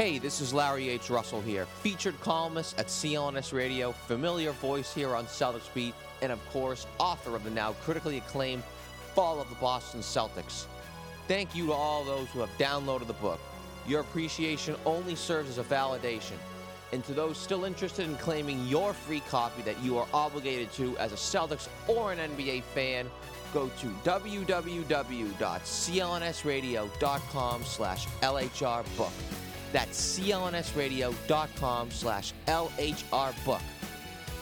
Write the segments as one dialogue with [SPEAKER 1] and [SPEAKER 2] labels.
[SPEAKER 1] Hey, this is Larry H. Russell here, featured columnist at CLNS Radio, familiar voice here on Celtics Beat, and of course, author of the now critically acclaimed Fall of the Boston Celtics. Thank you to all those who have downloaded the book. Your appreciation only serves as a validation. And to those still interested in claiming your free copy that you are obligated to as a Celtics or an NBA fan, go to www.clnsradio.com slash lhrbook. That's clnsradio.com slash lhrbook.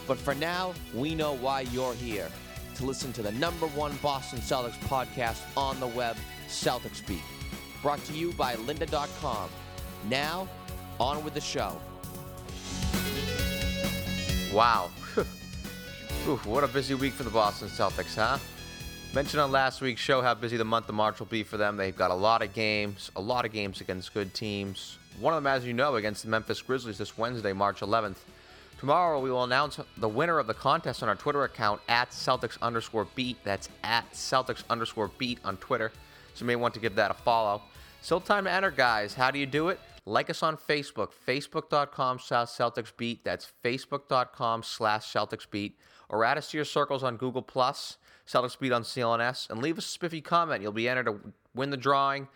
[SPEAKER 1] But for now, we know why you're here. To listen to the number one Boston Celtics podcast on the web, Celtics Beat. Brought to you by lynda.com. Now, on with the show. Wow. What a busy week for the Boston Celtics, huh? Mentioned on last week's show how busy the month of March will be for them. They've got a lot of games, a lot of games against good teams. One of them, as you know, against the Memphis Grizzlies this Wednesday, March 11th. Tomorrow, we will announce the winner of the contest on our Twitter account at Celtics underscore beat. That's at Celtics underscore beat on Twitter. So you may want to give that a follow. Still time to enter, guys. How do you do it? Like us on Facebook, facebook.com slash Celtics Beat. That's facebook.com slash Celtics Beat. Or add us to your circles on Google Plus, Celtics Beat on CLNS, and leave us a spiffy comment. You'll be entered to win the drawing,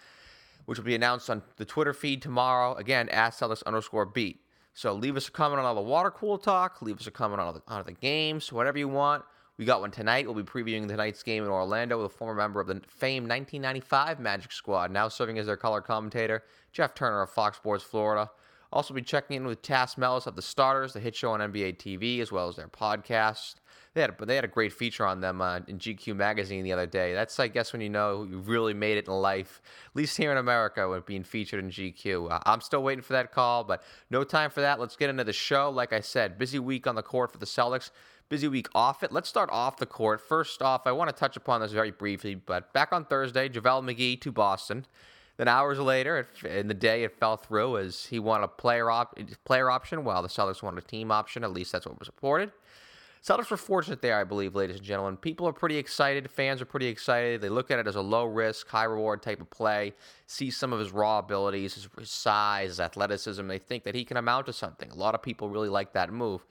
[SPEAKER 1] which will be announced on the Twitter feed tomorrow. Again, at Celtics underscore Beat. So leave us a comment on all the water cool talk. Leave us a comment on all the, on the games, whatever you want. We got one tonight. We'll be previewing tonight's game in Orlando with a former member of the famed 1995 Magic Squad, now serving as their color commentator, Jeff Turner of Fox Sports Florida. Also, be checking in with Tas Melas of the Starters, the hit show on NBA TV, as well as their podcast. They had a, they had a great feature on them uh, in GQ magazine the other day. That's I guess when you know you really made it in life, at least here in America, with being featured in GQ. Uh, I'm still waiting for that call, but no time for that. Let's get into the show. Like I said, busy week on the court for the Celtics. Busy week off it. Let's start off the court. First off, I want to touch upon this very briefly, but back on Thursday, JaVale McGee to Boston. Then hours later, in the day, it fell through as he wanted a player op- player option, while the Celtics wanted a team option. At least that's what was reported. Celtics were fortunate there, I believe, ladies and gentlemen. People are pretty excited. Fans are pretty excited. They look at it as a low risk, high reward type of play. See some of his raw abilities, his, his size, his athleticism. They think that he can amount to something. A lot of people really like that move.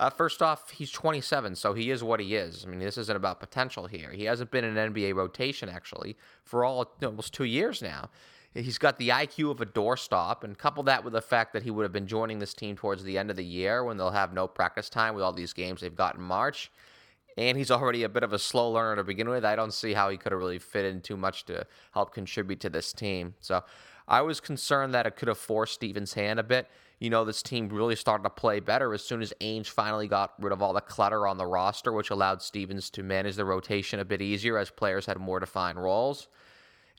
[SPEAKER 1] Uh, first off, he's 27, so he is what he is. I mean, this isn't about potential here. He hasn't been in an NBA rotation, actually, for all almost two years now. He's got the IQ of a doorstop, and couple that with the fact that he would have been joining this team towards the end of the year when they'll have no practice time with all these games they've got in March. And he's already a bit of a slow learner to begin with. I don't see how he could have really fit in too much to help contribute to this team. So I was concerned that it could have forced Stevens' hand a bit. You know, this team really started to play better as soon as Ainge finally got rid of all the clutter on the roster, which allowed Stevens to manage the rotation a bit easier as players had more defined roles.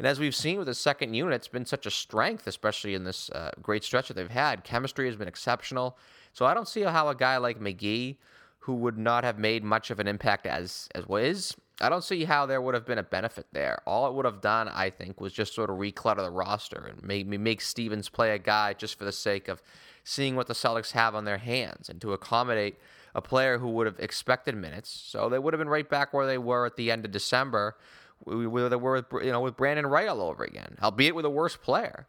[SPEAKER 1] And as we've seen with the second unit, it's been such a strength, especially in this uh, great stretch that they've had. Chemistry has been exceptional. So I don't see how a guy like McGee, who would not have made much of an impact as as was, I don't see how there would have been a benefit there. All it would have done, I think, was just sort of reclutter the roster and maybe make Stevens play a guy just for the sake of seeing what the Celtics have on their hands and to accommodate a player who would have expected minutes. So they would have been right back where they were at the end of December we, we were you know with Brandon Wright all over again, albeit with a worse player.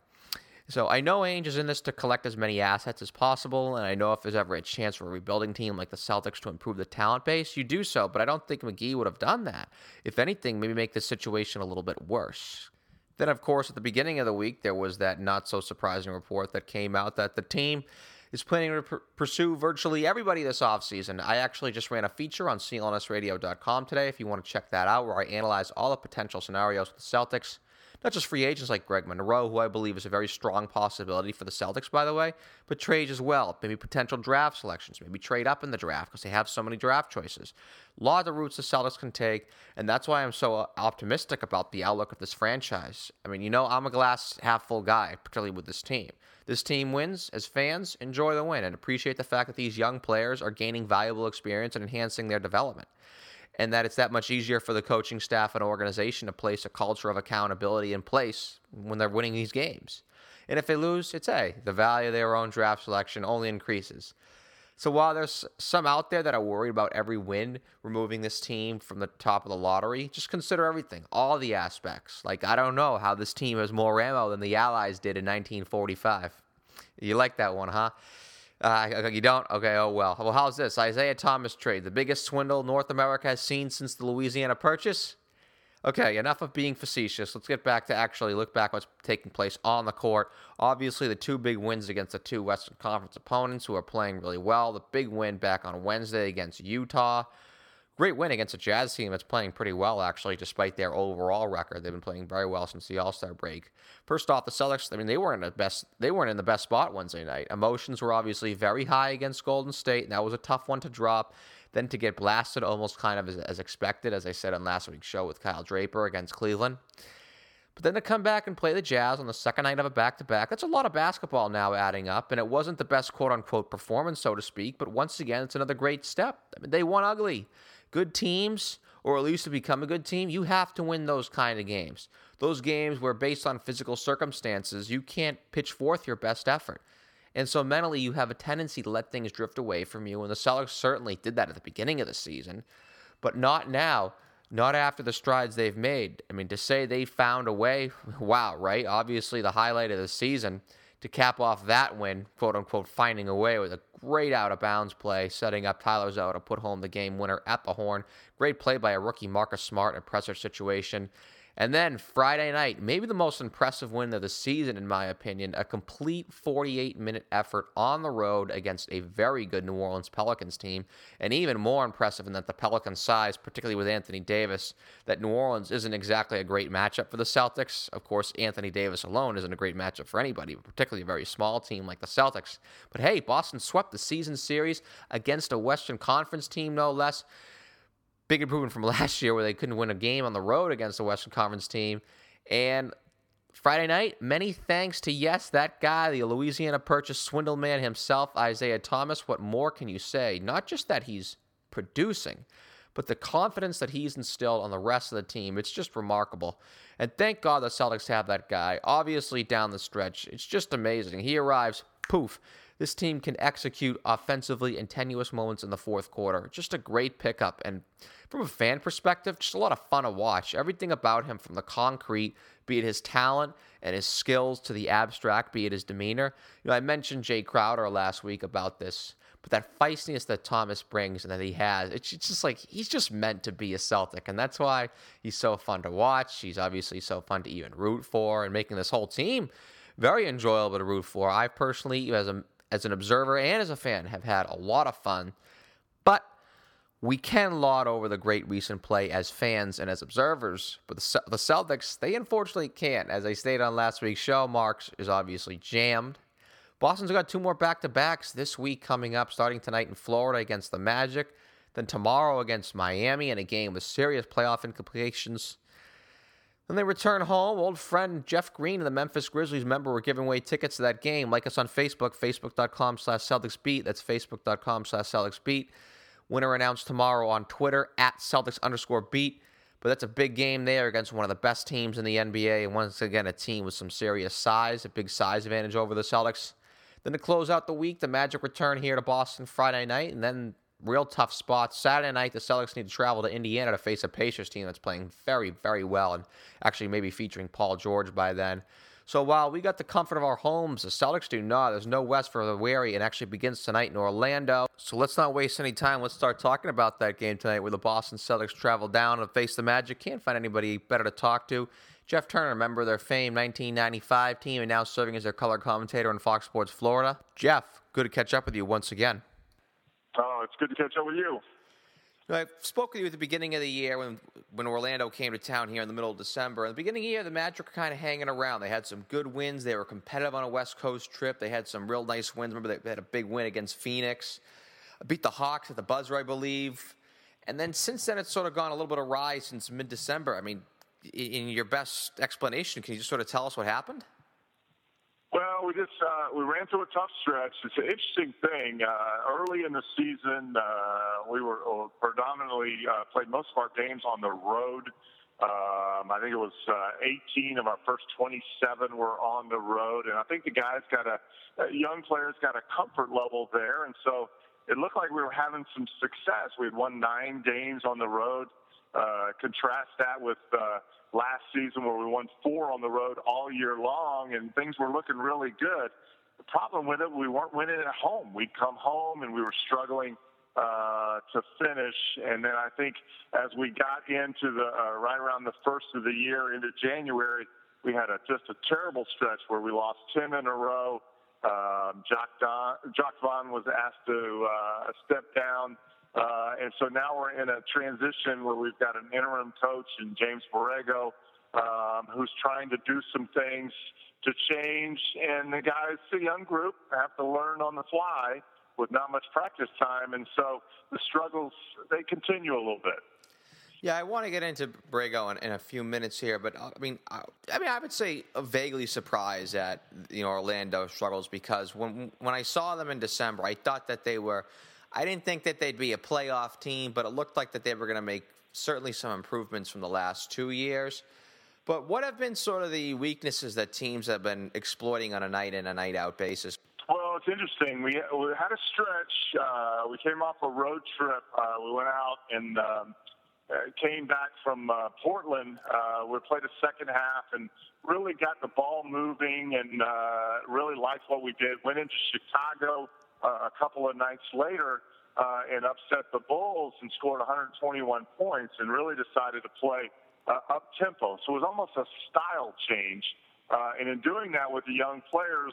[SPEAKER 1] So I know Ainge is in this to collect as many assets as possible, and I know if there's ever a chance for a rebuilding team like the Celtics to improve the talent base, you do so. But I don't think McGee would have done that. If anything, maybe make the situation a little bit worse. Then, of course, at the beginning of the week, there was that not so surprising report that came out that the team is planning to pr- pursue virtually everybody this offseason. I actually just ran a feature on clnsradio.com today if you want to check that out, where I analyze all the potential scenarios with the Celtics. Not just free agents like Greg Monroe, who I believe is a very strong possibility for the Celtics, by the way, but trades as well. Maybe potential draft selections, maybe trade up in the draft because they have so many draft choices. A lot of the routes the Celtics can take, and that's why I'm so uh, optimistic about the outlook of this franchise. I mean, you know, I'm a glass half full guy, particularly with this team. This team wins. As fans, enjoy the win and appreciate the fact that these young players are gaining valuable experience and enhancing their development and that it's that much easier for the coaching staff and organization to place a culture of accountability in place when they're winning these games. And if they lose, it's A. The value of their own draft selection only increases. So while there's some out there that are worried about every win removing this team from the top of the lottery, just consider everything, all the aspects. Like, I don't know how this team has more ammo than the Allies did in 1945. You like that one, huh? Uh, you don't? Okay, oh well. Well, how's this? Isaiah Thomas trade, the biggest swindle North America has seen since the Louisiana Purchase? Okay, enough of being facetious. Let's get back to actually look back what's taking place on the court. Obviously, the two big wins against the two Western Conference opponents who are playing really well. The big win back on Wednesday against Utah. Great win against a Jazz team that's playing pretty well, actually, despite their overall record. They've been playing very well since the All Star break. First off, the Celtics. I mean, they weren't in the best. They weren't in the best spot Wednesday night. Emotions were obviously very high against Golden State, and that was a tough one to drop. Then to get blasted, almost kind of as, as expected, as I said on last week's show with Kyle Draper against Cleveland. But then to come back and play the Jazz on the second night of a back to back, that's a lot of basketball now adding up. And it wasn't the best quote unquote performance, so to speak, but once again, it's another great step. I mean, they won ugly good teams, or at least to become a good team, you have to win those kind of games. Those games where, based on physical circumstances, you can't pitch forth your best effort. And so mentally, you have a tendency to let things drift away from you. And the Celtics certainly did that at the beginning of the season, but not now, not after the strides they've made. I mean, to say they found a way, wow, right? Obviously, the highlight of the season to cap off that win, quote unquote, finding a way with a great out of bounds play, setting up Tyler Zeller to put home the game winner at the horn. Great play by a rookie Marcus Smart in a pressure situation. And then Friday night, maybe the most impressive win of the season, in my opinion, a complete 48 minute effort on the road against a very good New Orleans Pelicans team. And even more impressive in that the Pelicans' size, particularly with Anthony Davis, that New Orleans isn't exactly a great matchup for the Celtics. Of course, Anthony Davis alone isn't a great matchup for anybody, particularly a very small team like the Celtics. But hey, Boston swept the season series against a Western Conference team, no less big improvement from last year where they couldn't win a game on the road against the Western Conference team. And Friday night, many thanks to, yes, that guy, the Louisiana Purchase swindle man himself, Isaiah Thomas. What more can you say? Not just that he's producing, but the confidence that he's instilled on the rest of the team. It's just remarkable. And thank God the Celtics have that guy. Obviously, down the stretch, it's just amazing. He arrives, poof, this team can execute offensively in tenuous moments in the fourth quarter. Just a great pickup. And from a fan perspective, just a lot of fun to watch. Everything about him from the concrete, be it his talent and his skills, to the abstract, be it his demeanor. You know, I mentioned Jae Crowder last week about this, but that feistiness that Thomas brings and that he has, it's just like he's just meant to be a Celtic. And that's why he's so fun to watch. He's obviously so fun to even root for and making this whole team very enjoyable to root for. I personally, as a as an observer and as a fan, have had a lot of fun. But we can laud over the great recent play as fans and as observers. But the, the Celtics, they unfortunately can't. As I stated on last week's show, Marks is obviously jammed. Boston's got two more back to backs this week coming up, starting tonight in Florida against the Magic, then tomorrow against Miami in a game with serious playoff implications. Then they return home. Old friend Jeff Green the Memphis Grizzlies member were giving away tickets to that game. Like us on Facebook, facebook.com slash CelticsBeat. That's facebook.com slash CelticsBeat. Winner announced tomorrow on Twitter at Celtics underscore beat. But that's a big game there against one of the best teams in the NBA. And once again, a team with some serious size, a big size advantage over the Celtics. Then to close out the week, the Magic return here to Boston Friday night. And then real tough spots. Saturday night, the Celtics need to travel to Indiana to face a Pacers team that's playing very, very well and actually maybe featuring Paul George by then. So while we got the comfort of our homes, the Celtics do not. There's no West for the weary. and actually begins tonight in Orlando. So let's not waste any time. Let's start talking about that game tonight where the Boston Celtics travel down and face the Magic. Can't find anybody better to talk to. Jeff Turner, member of their famed 1995 team and now serving as their color commentator on Fox Sports Florida. Jeff, good to catch up with you once again.
[SPEAKER 2] Oh, it's good to catch up with you.
[SPEAKER 1] I spoke with you at the beginning of the year when when Orlando came to town here in the middle of December. At the beginning of the year, the Magic were kind of hanging around. They had some good wins. They were competitive on a West Coast trip. They had some real nice wins. Remember, they had a big win against Phoenix, beat the Hawks at the buzzer, I believe. And then since then, it's sort of gone a little bit awry since mid December. I mean, in your best explanation, can you just sort of tell us what happened?
[SPEAKER 2] Well, we just uh, we ran through a tough stretch. It's an interesting thing. Uh, early in the season, uh, we were uh, predominantly uh, played most of our games on the road. Um, I think it was uh, 18 of our first 27 were on the road, and I think the guys got a young players got a comfort level there, and so it looked like we were having some success. We had won nine games on the road. Uh, contrast that with uh, last season where we won four on the road all year long and things were looking really good. the problem with it, we weren't winning at home. We'd come home and we were struggling uh, to finish. And then I think as we got into the uh, right around the first of the year into January, we had a, just a terrible stretch where we lost 10 in a row. Um, Jock, Don, Jacque Vaughn was asked to uh, step down. Uh, and so now we're in a transition where we've got an interim coach in James Borrego um, who's trying to do some things to change. And the guys, the young group, have to learn on the fly with not much practice time. And so the struggles, they continue a little bit.
[SPEAKER 1] Yeah, I want to get into Borrego in, in, a few minutes here, but uh, I mean, I, I mean, I would say vaguely surprised at you know Orlando struggles because when when I saw them in December, I thought that they were. I didn't think that they'd be a playoff team, but it looked like that they were going to make certainly some improvements from the last two years. But what have been sort of the weaknesses that teams have been exploiting on a night in a night out basis?
[SPEAKER 2] Well, it's interesting. We, we had a stretch. Uh, we came off a road trip. Uh, we went out and um, uh, came back from uh, Portland. Uh, we played a second half and really got the ball moving and uh, really liked what we did. Went into Chicago a couple of nights later uh, and upset the Bulls and scored 121 points and really decided to play uh, up tempo. So it was almost a style change. Uh, and in doing that with the young players,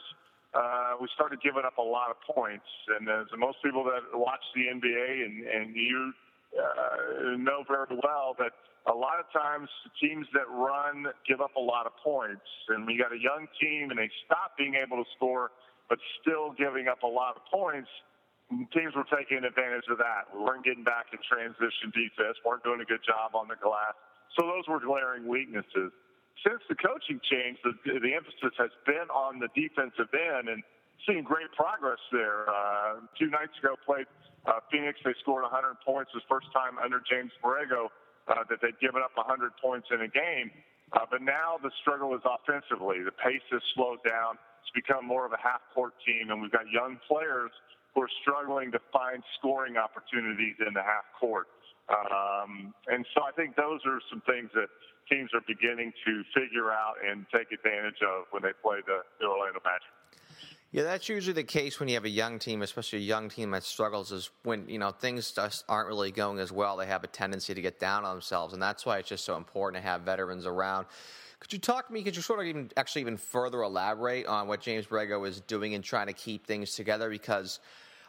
[SPEAKER 2] uh, we started giving up a lot of points. And as most people that watch the NBA and, and you uh, know very well that a lot of times teams that run give up a lot of points. And we got a young team and they stop being able to score, but still giving up a lot of points. Teams were taking advantage of that. We weren't getting back in transition defense, weren't doing a good job on the glass. So those were glaring weaknesses. Since the coaching change, the, the emphasis has been on the defensive end and seeing great progress there. Uh, two nights ago, played uh, Phoenix. They scored 100 points. Was first time under James Borrego uh, that they'd given up 100 points in a game. Uh, but now the struggle is offensively. The pace has slowed down. It's become more of a half-court team, and we've got young players who are struggling to find scoring opportunities in the half court. Um, and so I think those are some things that teams are beginning to figure out and take advantage of when they play the, the Orlando Magic.
[SPEAKER 1] Yeah, that's usually the case when you have a young team, especially a young team that struggles. Is when you know things just aren't really going as well. They have a tendency to get down on themselves, and that's why it's just so important to have veterans around. Could you talk to me? Could you sort of even actually even further elaborate on what James Borrego is doing in trying to keep things together? Because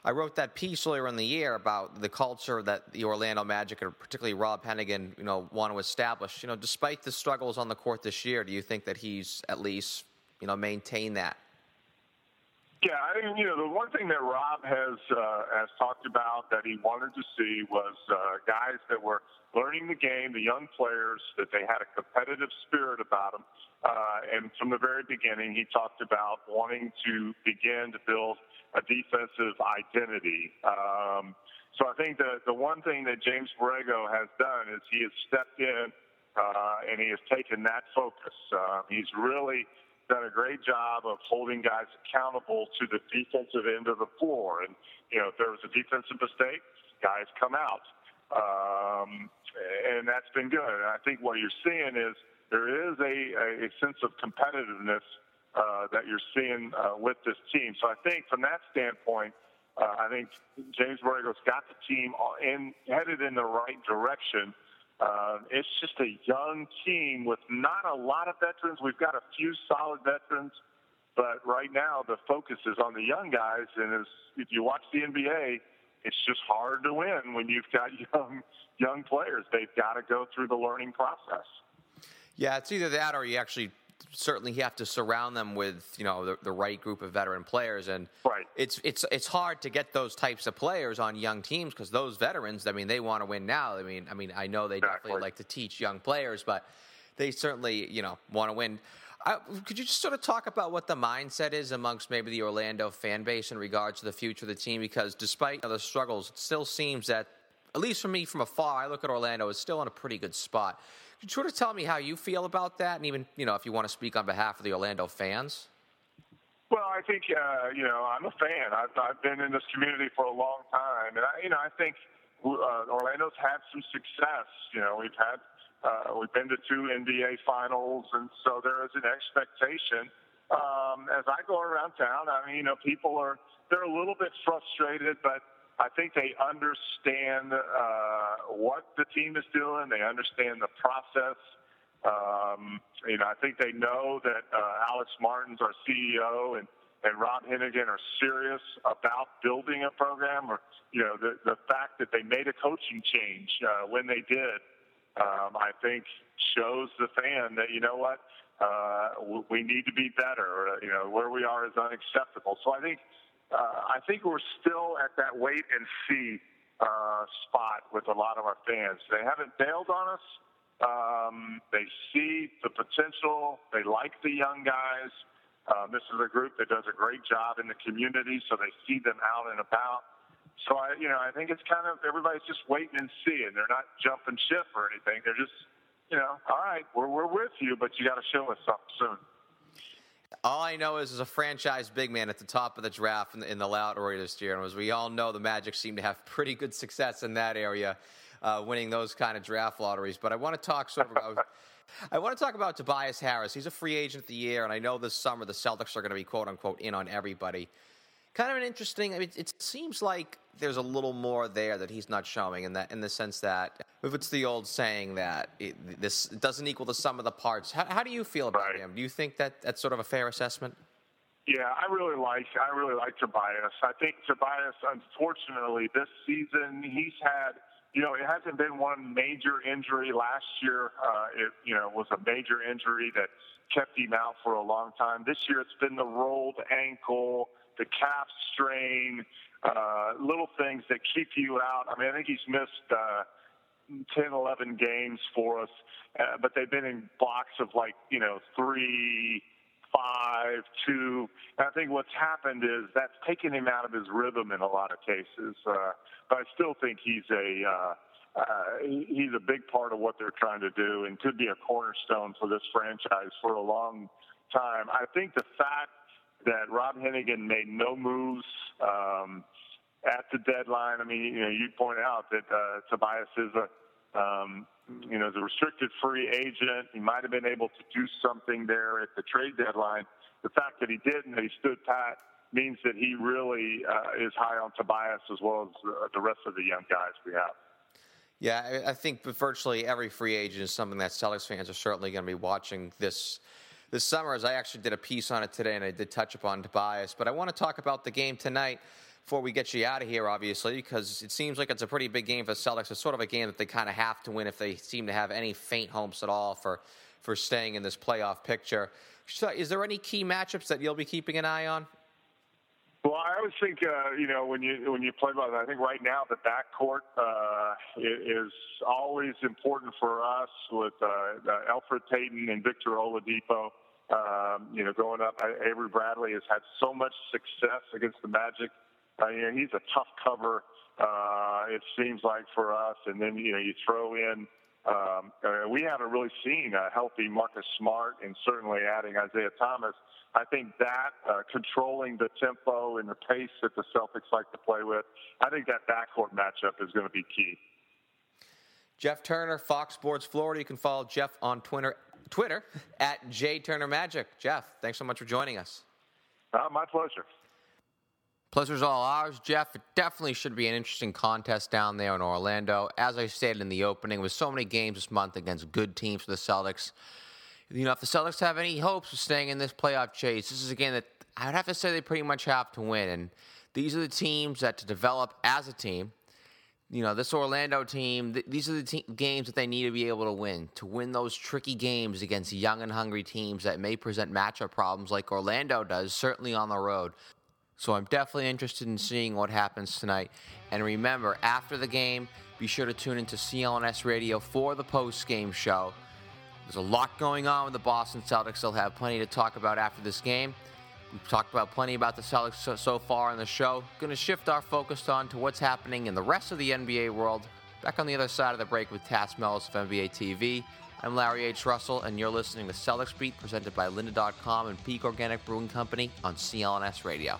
[SPEAKER 1] I wrote that piece earlier in the year about the culture that the Orlando Magic, and particularly Rob Hennigan, you know, want to establish. You know, despite the struggles on the court this year, do you think that he's at least you know maintained that?
[SPEAKER 2] Yeah, I mean, you know, the one thing that Rob has uh, has talked about that he wanted to see was uh, guys that were learning the game, the young players, that they had a competitive spirit about them. Uh, and from the very beginning, he talked about wanting to begin to build a defensive identity. Um, so I think the the one thing that James Borrego has done is he has stepped in uh, and he has taken that focus. Uh, he's really done a great job of holding guys accountable to the defensive end of the floor. And, you know, if there was a defensive mistake, guys come out. Um, and that's been good. And I think what you're seeing is there is a, a sense of competitiveness uh, that you're seeing uh, with this team. So I think from that standpoint, uh, I think James Borrego's got the team in, headed in the right direction. Uh, it's just a young team with not a lot of veterans. We've got a few solid veterans, but right now the focus is on the young guys. And as, if you watch the NBA, it's just hard to win when you've got young young players. They've got to go through the learning process.
[SPEAKER 1] Yeah, it's either that or you actually certainly you have to surround them with you know the, the right group of veteran players, and
[SPEAKER 2] right.
[SPEAKER 1] it's it's it's hard to get those types of players on young teams because those veterans, I mean, they want to win now. I mean, I mean, I know they exactly. definitely like to teach young players, but they certainly you know want to win. I, could you just sort of talk about what the mindset is amongst maybe the Orlando fan base in regards to the future of the team? Because despite the struggles, it still seems that, at least for me from afar, I look at Orlando is still in a pretty good spot. You sort of tell me how you feel about that, and even you know if you want to speak on behalf of the Orlando fans?
[SPEAKER 2] Well, I think uh, you know I'm a fan. I've, I've been in this community for a long time, and I, you know I think uh, Orlando's had some success. You know we've had uh, we've been to two NBA finals, and so there is an expectation um, as I go around town, I mean, you know, people are they're a little bit frustrated, but I think they understand uh, what the team is doing. They understand the process. Um, you know, I think they know that uh, Alex Martins, our CEO, and and Rob Hennigan are serious about building a program, or you know, the the fact that they made a coaching change uh, when they did, um, I think shows the fan that you know what uh, we need to be better. You know, where we are is unacceptable. So I think uh, I think we're still at that wait and see uh, spot with a lot of our fans. They haven't bailed on us. Um, they see the potential. They like the young guys. Um, this is a group that does a great job in the community, so they see them out and about. So I, you know, I think it's kind of everybody's just waiting and seeing. They're not jumping ship or anything. They're just, you know, all right, we're we're with you, but you got to show us something soon.
[SPEAKER 1] All I know is, as a franchise big man at the top of the draft in the, in the lottery this year, and as we all know, the Magic seem to have pretty good success in that area, uh, winning those kind of draft lotteries. But I want to talk sort of about. I want to talk about Tobias Harris. He's a free agent of the year, and I know this summer the Celtics are going to be quote unquote in on everybody. Kind of an interesting. I mean, it seems like there's a little more there that he's not showing, in that in the sense that if it's the old saying that it, this doesn't equal the sum of the parts. How, how do you feel about
[SPEAKER 2] right.
[SPEAKER 1] him? Do you think that that's sort of a fair assessment?
[SPEAKER 2] Yeah, I really like I really like Tobias. I think Tobias, unfortunately, this season he's had you know, it hasn't been one major injury. Last year, uh, it, you know, was a major injury that kept him out for a long time. This year, it's been the rolled ankle, the calf strain, uh, little things that keep you out. I mean, I think he's missed uh, 10, 11 games for us, uh, but they've been in blocks of like, you know, three, five, two. And I think what's happened is that's taken him out of his rhythm in a lot of cases. Uh, but I still think he's a uh, uh, he's a big part of what they're trying to do and could be a cornerstone for this franchise for a long time. I think the fact that Rob Hennigan made no moves um, at the deadline. I mean, you know, you point out that uh, Tobias is a um, you know, a restricted free agent, he might have been able to do something there at the trade deadline. The fact that he didn't, that he stood pat, means that he really uh, is high on Tobias as well as the rest of the young guys we have.
[SPEAKER 1] Yeah, I think virtually every free agent is something that Celtics fans are certainly going to be watching this this summer. As I actually did a piece on it today, and I did touch upon Tobias, but I want to talk about the game tonight before we get you out of here, obviously, because it seems like it's a pretty big game for the Celtics. It's sort of a game that they kind of have to win if they seem to have any faint hopes at all for, for staying in this playoff picture. So is there any key matchups that you'll be keeping an eye on?
[SPEAKER 2] Well, I always think uh, you know when you when you play by that. I think right now the backcourt uh, is always important for us with uh, Elfrid Payton and Victor Oladipo. Um, you know, growing up, Avery Bradley has had so much success against the Magic uh, you know, he's a tough cover. Uh, it seems like for us, and then you know you throw in. Um, uh, we haven't really seen a healthy Marcus Smart, and certainly adding Isaiah Thomas. I think that uh, controlling the tempo and the pace that the Celtics like to play with, I think that backcourt matchup is going to be key.
[SPEAKER 1] Jeff Turner, Fox Sports Florida. You can follow Jeff on Twitter, Twitter at J Turner Magic. Jeff, thanks so much for joining us.
[SPEAKER 2] Uh, my pleasure.
[SPEAKER 1] Pleasure's all ours, Jeff. It definitely should be an interesting contest down there in Orlando. As I stated in the opening, with so many games this month against good teams for the Celtics, you know, if the Celtics have any hopes of staying in this playoff chase, this is a game that I would have to say they pretty much have to win. And these are the teams that to develop as a team, you know, this Orlando team, th- these are the te- games that they need to be able to win, to win those tricky games against young and hungry teams that may present matchup problems like Orlando does, certainly on the road. So I'm definitely interested in seeing what happens tonight. And remember, after the game, be sure to tune into CLNS Radio for the post game show. There's a lot going on with the Boston Celtics. They'll have plenty to talk about after this game. We've talked about plenty about the Celtics so, so far in the show. Going to shift our focus on to what's happening in the rest of the NBA world. Back on the other side of the break with Tas Melas of NBA TV. I'm Larry H. Russell, and you're listening to Celtics Beat, presented by Lynda.com and Peak Organic Brewing Company on CLNS Radio.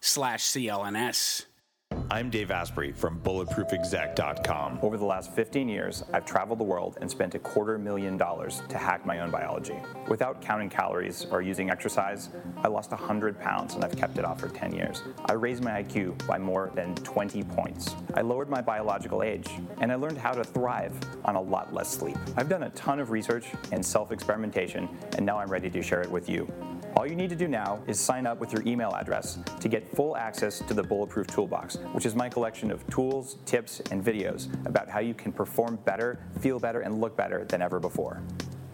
[SPEAKER 3] slash CLNS.
[SPEAKER 4] I'm Dave Asprey from BulletproofExec.com.
[SPEAKER 5] Over the last 15 years, I've traveled the world and spent a quarter million dollars to hack my own biology. Without counting calories or using exercise, I lost 100 pounds and I've kept it off for 10 years. I raised my IQ by more than 20 points. I lowered my biological age, and I learned how to thrive on a lot less sleep. I've done a ton of research and self experimentation, and now I'm ready to share it with you. All you need to do now is sign up with your email address to get full access to the Bulletproof Toolbox, which is my collection of tools, tips, and videos about how you can perform better, feel better, and look better than ever before.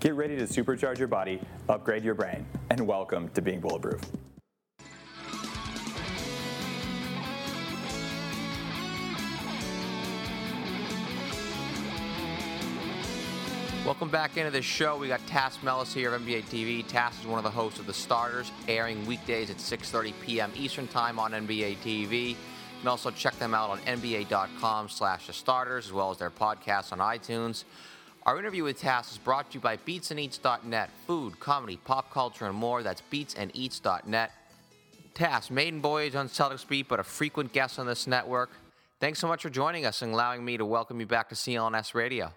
[SPEAKER 5] Get ready to supercharge your body, upgrade your brain, and welcome to being Bulletproof.
[SPEAKER 1] Welcome back into the show. We got Tas Melas here of NBA TV. Tas is one of the hosts of The Starters, airing weekdays at 6.30 p.m. Eastern Time on NBA TV. You can also check them out on nba.com slash The Starters, as well as their podcast on iTunes. Our interview with Tas is brought to you by BeatsandEats.net. Food, comedy, pop culture, and more. That's BeatsandEats.net. Tas, maiden voyage on Celtics Beat, but a frequent guest on this network. Thanks so much for joining us and allowing me to welcome you back to CLNS Radio.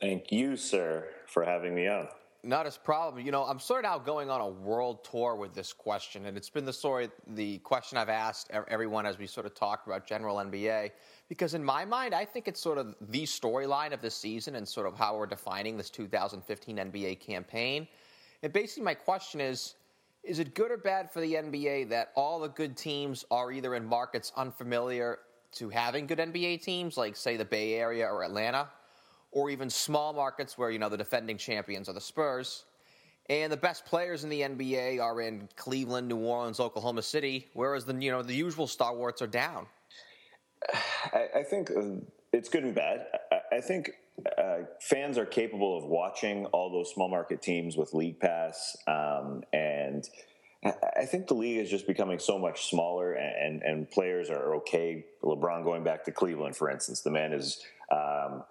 [SPEAKER 6] Thank you, sir, for having me on.
[SPEAKER 1] Not as problem. You know, I'm sort of now going on a world tour with this question, and it's been the story, the question I've asked everyone as we sort of talked about general NBA. Because in my mind, I think it's sort of the storyline of this season and sort of how we're defining this 2015 NBA campaign. And basically, my question is is it good or bad for the NBA that all the good teams are either in markets unfamiliar to having good NBA teams, like, say, the Bay Area or Atlanta? Or even small markets where you know the defending champions are the Spurs. And the best players in the NBA are in Cleveland, New Orleans, Oklahoma City, whereas the you know the usual stalwarts are down.
[SPEAKER 6] I, I think uh, it's good and bad. I, I think uh, fans are capable of watching all those small market teams with League Pass, um, and I think the league is just becoming so much smaller, and, and, and players are okay. LeBron going back to Cleveland, for instance, the man is. Um,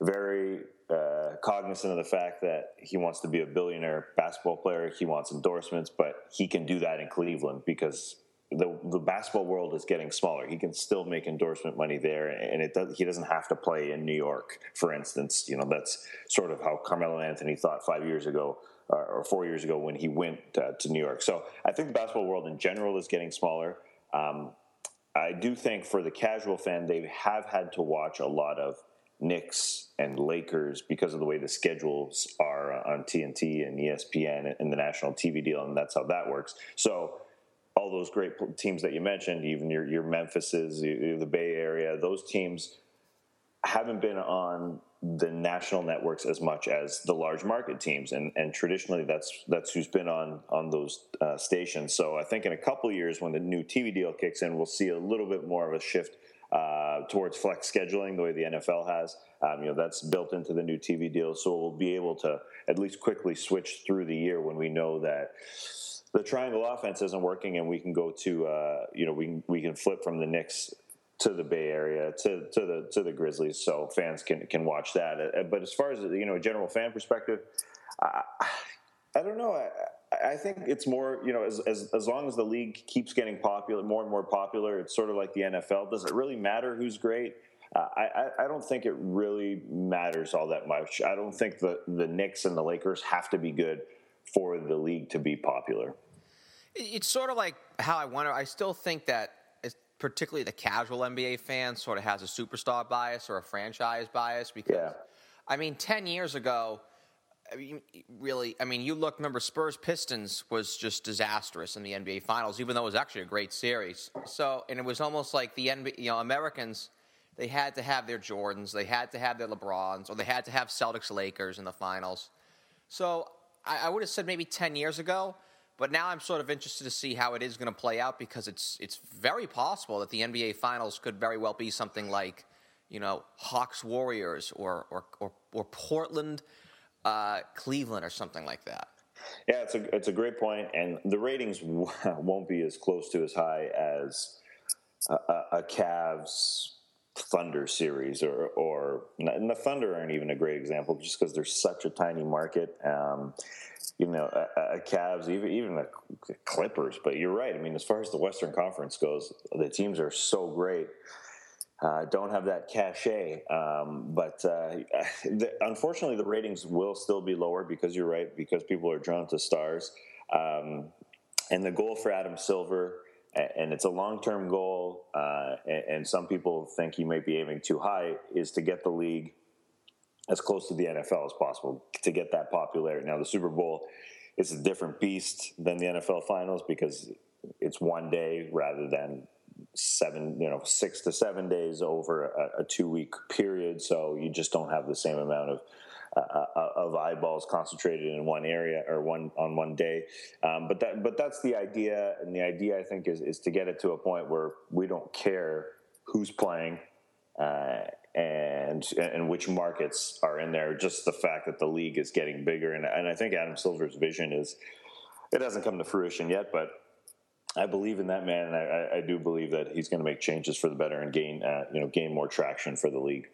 [SPEAKER 6] very uh, cognizant of the fact that he wants to be a billionaire basketball player. He wants endorsements, but he can do that in Cleveland because the the basketball world is getting smaller. He can still make endorsement money there, and it does, he doesn't have to play in New York, for instance. You know that's sort of how Carmelo Anthony thought five years ago or four years ago when he went uh, to New York. So I think the basketball world in general is getting smaller. Um, I do think for the casual fan, they have had to watch a lot of Knicks and Lakers because of the way the schedules are on TNT and ESPN and the national TV deal, and that's how that works. So all those great teams that you mentioned, even your your Memphises, the Bay Area, those teams haven't been on the national networks as much as the large market teams, and and traditionally that's that's who's been on on those uh, stations. So I think in a couple years, when the new TV deal kicks in, we'll see a little bit more of a shift uh, towards flex scheduling, the way the NFL has. Um, you know, that's built into the new TV deal, so we'll be able to at least quickly switch through the year when we know that the triangle offense isn't working, and we can go to uh, you know we can, we can flip from the Knicks to the Bay Area to to the to the Grizzlies, so fans can can watch that. Uh, but as far as you know, a general fan perspective, I, I don't know. I, I think it's more, you know, as, as, as long as the league keeps getting popular, more and more popular, it's sort of like the NFL. Does it really matter who's great? Uh, I, I don't think it really matters all that much. I don't think the, the Knicks and the Lakers have to be good for the league to be popular.
[SPEAKER 1] It's sort of like how I wonder. I still think that, particularly the casual NBA fan, sort of has a superstar bias or a franchise bias because, yeah. I mean, 10 years ago, I mean, really, I mean, you look, remember, Spurs Pistons was just disastrous in the NBA Finals, even though it was actually a great series. So, and it was almost like the NBA, you know, Americans, they had to have their Jordans, they had to have their LeBrons, or they had to have Celtics Lakers in the finals. So, I, I would have said maybe 10 years ago, But now I'm sort of interested to see how it is going to play out because it's it's very possible that the NBA Finals could very well be something like, you know, Hawks Warriors or or or, or Portland uh, Cleveland or something like that.
[SPEAKER 6] Yeah, it's a it's a great point, and the ratings won't be as close to as high as a, a Cavs Thunder series, or or and the Thunder aren't even a great example, just because they're such a tiny market. Um, you know, a, a Cavs, even even the Clippers. But you're right. I mean, as far as the Western Conference goes, the teams are so great. Uh, don't have that cachet, um, but uh, the, unfortunately, the ratings will still be lower because you're right. Because people are drawn to stars, um, and the goal for Adam Silver and it's a long-term goal, uh, and, some people think he might be aiming too high, is to get the league as close to the NFL as possible to get that popularity. Now, the Super Bowl is a different beast than the NFL Finals because it's one day rather than seven, you know, six to seven days over a, a two-week period. So you just don't have the same amount of uh, uh, of eyeballs concentrated in one area or one on one day. Um, but that but that's the idea, and the idea I think is is to get it to a point where we don't care who's playing. Uh, and and which markets are in there. Just the fact that the league is getting bigger, and, and I think Adam Silver's vision is it hasn't come to fruition yet, but I believe in that man, and I, I do believe that he's going to make changes for the better and gain uh, you know gain more traction for the league.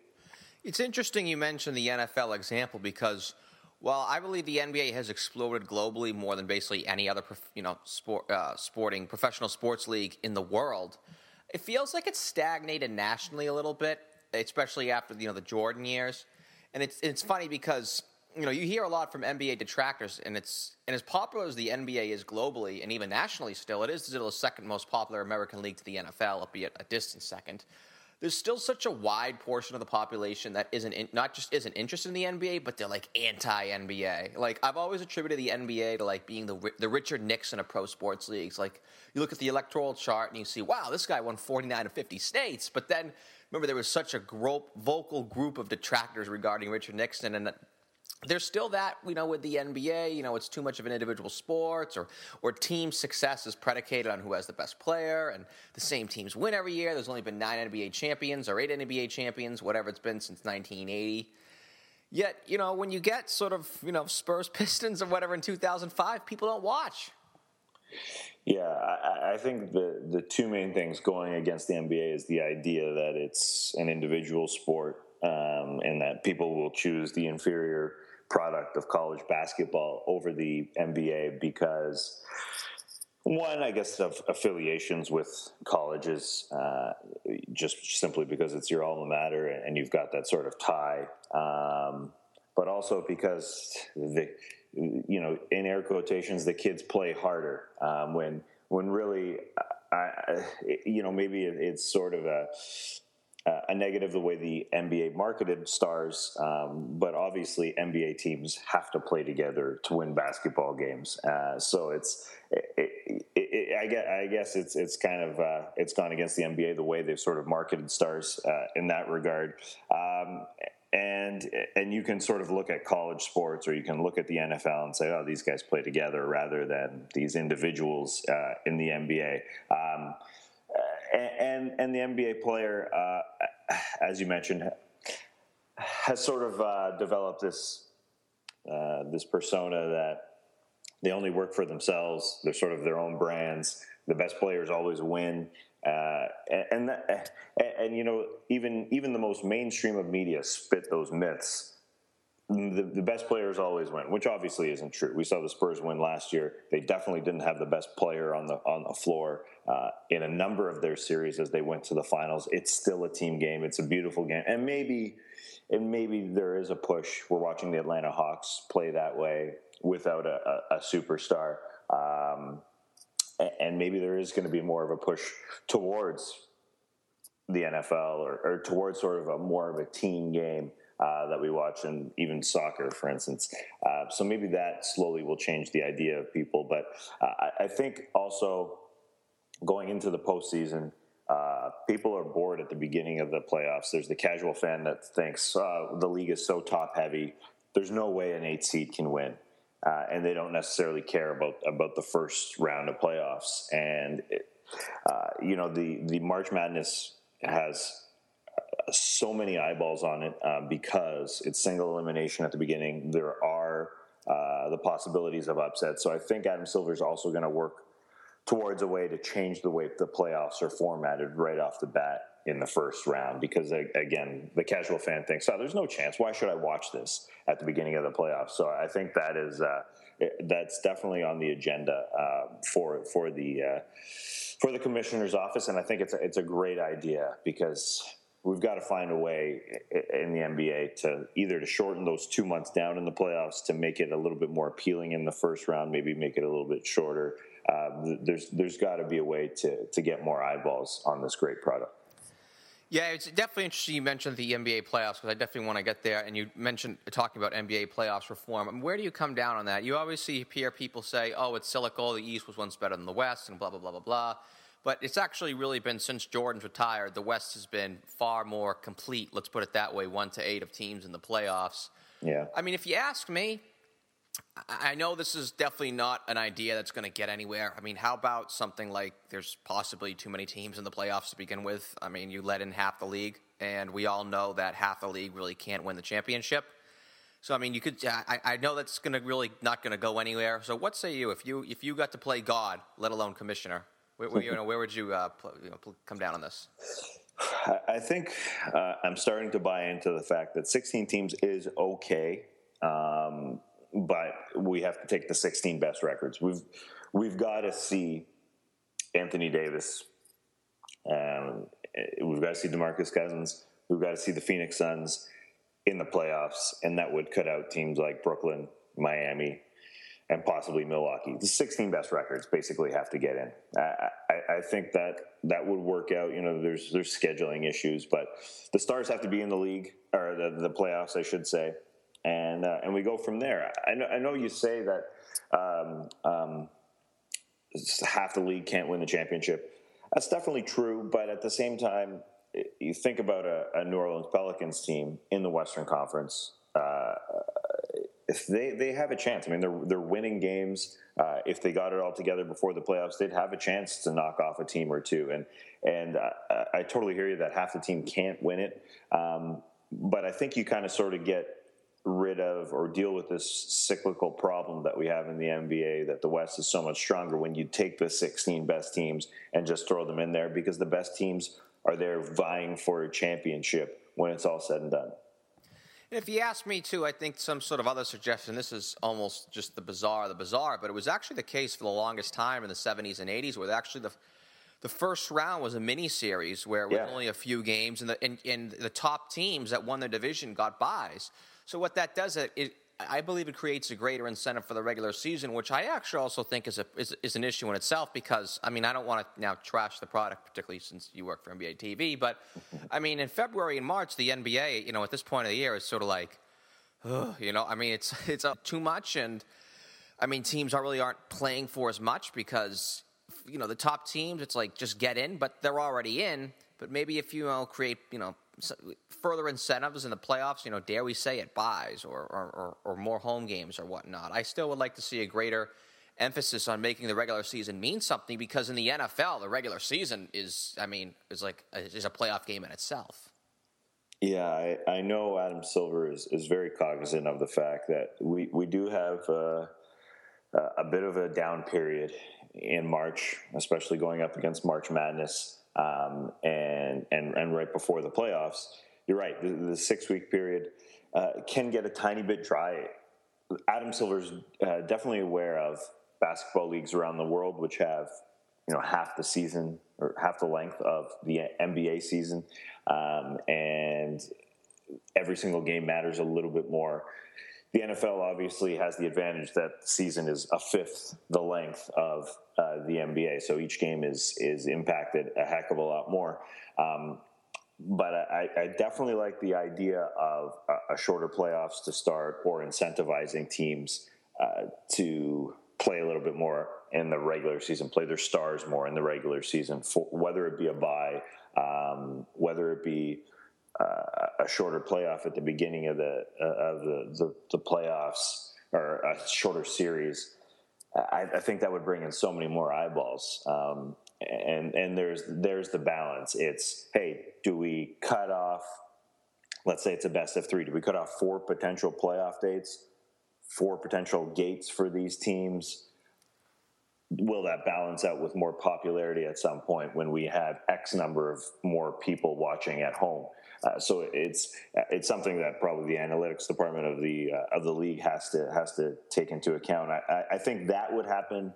[SPEAKER 1] It's interesting you mentioned the NFL example because while I believe the NBA has exploded globally more than basically any other you know sport, uh, sporting professional sports league in the world, it feels like it's stagnated nationally a little bit, especially after you know the Jordan years. And it's it's funny because you know you hear a lot from NBA detractors, and it's and as popular as the NBA is globally and even nationally, still it is still the second most popular American league to the NFL, albeit a distant second there's still such a wide portion of the population that isn't in, not just isn't interested in the NBA, but they're like anti NBA. Like I've always attributed the NBA to like being the the Richard Nixon of pro sports leagues. Like you look at the electoral chart and you see, wow, this guy won 49 of 50 states, but then remember there was such a gro- vocal group of detractors regarding Richard Nixon, and there's still that, you know, with the NBA, you know, it's too much of an individual sport or, or team success is predicated on who has the best player and the same teams win every year. There's only been nine NBA champions or eight NBA champions, whatever it's been since 1980. Yet, you know, when you get sort of, you know, Spurs Pistons or whatever in 2005, people don't watch.
[SPEAKER 6] Yeah, I, I, think the, the two main things going against the NBA is the idea that it's an individual sport um, and that people will choose the inferior product of college basketball over the NBA because one, I guess, of affiliations with colleges, uh, just simply because it's your alma mater and you've got that sort of tie, um, but also because the, you know, in air quotations, the kids play harder um, when when really, I, you know, maybe it's sort of a uh, a negative the way the NBA marketed stars, um, but obviously NBA teams have to play together to win basketball games. Uh, so it's, it, it, it, I, guess, I guess it's it's kind of uh, it's gone against the NBA the way they've sort of marketed stars uh, in that regard. Um, and and you can sort of look at college sports or you can look at the NFL and say, oh, these guys play together rather than these individuals uh, in the NBA. Um, and and the NBA player, uh, as you mentioned, has sort of uh, developed this uh, this persona that they only work for themselves. They're sort of their own brands. The best players always win, uh, and and, that, and, and you know even even the most mainstream of media spit those myths the, the, best players always win, which obviously isn't true. We saw the Spurs win last year. They definitely didn't have the best player on the on the floor uh, in a number of their series as they went to the finals. It's still a team game. It's a beautiful game, and maybe and maybe there is a push. We're watching the Atlanta Hawks play that way without a, a, a superstar, um, and maybe there is going to be more of a push towards the NFL or, or towards sort of a more of a team game uh, that we watch, and even soccer, for instance. Uh, so maybe that slowly will change the idea of people. But uh, I, I, think also going into the postseason, uh, people are bored at the beginning of the playoffs. There's the casual fan that thinks uh, the league is so top heavy. There's no way an eight seed can win. uh, and they don't necessarily care about about the first round of playoffs. And it, uh, you know, the the March Madness has so many eyeballs on it uh, because it's single elimination at the beginning. There are uh, the possibilities of upset. So I think Adam Silver is also going to work towards a way to change the way the playoffs are formatted right off the bat in the first round because again the casual fan thinks oh there's no chance why should i watch this at the beginning of the playoffs so i think that is uh, that's definitely on the agenda uh, for for the uh, for the commissioner's office and i think it's a, it's a great idea because we've got to find a way in the NBA to either to shorten those two months down in the playoffs to make it a little bit more appealing in the first round, maybe make it a little bit shorter. Uh, there's there's got to be a way to to get more eyeballs on this great product.
[SPEAKER 1] Yeah, it's definitely interesting you mentioned the NBA playoffs because I definitely want to get there. And you mentioned talking about NBA playoffs reform. I mean, where do you come down on that? You obviously hear people say, "Oh, it's cyclical. The East was once better than the West," and blah blah blah blah blah. But it's actually really been since Jordan's retired, the West has been far more complete. Let's put it that way: one to eight of teams in the playoffs.
[SPEAKER 6] Yeah.
[SPEAKER 1] I mean, if you ask me, I know this is definitely not an idea that's going to get anywhere. I mean, how about something like there's possibly too many teams in the playoffs to begin with? I mean, you let in half the league, and we all know that half the league really can't win the championship. So I mean, you could. I, I know that's going to really not going to go anywhere. So what say you if you if you got to play God, let alone commissioner? Where, where you know, where would you, uh, pl- you know, come down on this?
[SPEAKER 6] I think uh, I'm starting to buy into the fact that 16 teams is okay, um, but we have to take the 16 best records. We've we've got to see Anthony Davis. Um, we've got to see Demarcus Cousins. We've got to see the Phoenix Suns in the playoffs, and that would cut out teams like Brooklyn, Miami, and possibly Milwaukee. The 16 best records basically have to get in. I, I, I, think that that would work out. You know, there's there's scheduling issues, but the stars have to be in the league or the, the playoffs, I should say, and uh, and we go from there. I know, I know you say that um, um, half the league can't win the championship. That's definitely true, but at the same time, you think about a, a New Orleans Pelicans team in the Western Conference. Uh, if they, they have a chance. I mean, they're they're winning games. Uh, if they got it all together before the playoffs, they'd have a chance to knock off a team or two. And and uh, I totally hear you that half the team can't win it. Um, but I think you kind of sort of get rid of or deal with this cyclical problem that we have in the NBA that the West is so much stronger when you take the 16 best teams and just throw them in there because the best teams are there vying for a championship when it's all said and done.
[SPEAKER 1] If you ask me too, I think some sort of other suggestion. This is almost just the bizarre, the bizarre, but it was actually the case for the longest time in the '70s and '80s, where actually the the first round was a mini series where it was yeah. only a few games, and the and, and, the top teams that won their division got buys. So what that does it, it I believe it creates a greater incentive for the regular season, which I actually also think is a is, is an issue in itself because I mean I don't want to now trash the product, particularly since you work for NBA TV, but I mean in February and March the NBA, you know, at this point of the year is sort of like, ugh, you know, I mean it's it's too much, and I mean teams are really aren't playing for as much because you know the top teams, it's like just get in, but they're already in. But maybe if you know create you know further incentives in the playoffs, you know, dare we say it, buys or, or, or, more home games or whatnot. I still would like to see a greater emphasis on making the regular season mean something because in the NFL, the regular season is, I mean, is like a, is a playoff game in itself.
[SPEAKER 6] Yeah, I, I know Adam Silver is, is very cognizant of the fact that we, we do have uh, a bit of a down period in March, especially going up against March Madness um, and, and, and right before the playoffs, you're right. The, the six week period uh, can get a tiny bit dry. Adam Silver's uh, definitely aware of basketball leagues around the world, which have you know half the season or half the length of the NBA season, um, and every single game matters a little bit more the NFL obviously has the advantage that the season is a fifth the length of uh, the NBA, so each game is is impacted a heck of a lot more. Um, but I, I, definitely like the idea of a, a, shorter playoffs to start or incentivizing teams uh, to play a little bit more in the regular season, play their stars more in the regular season, for, whether it be a bye, um, whether it be uh, a shorter playoff at the beginning of the uh, of the, the, the playoffs or a shorter series, I, I think that would bring in so many more eyeballs. Um, and and there's there's the balance. It's hey, do we cut off? Let's say it's a best of three. Do we cut off four potential playoff dates, four potential gates for these teams? will that balance out with more popularity at some point when we have X number of more people watching at home? Uh, so it's it's something that probably the analytics department of the uh, of the league has to has to take into account. I, I think that would happen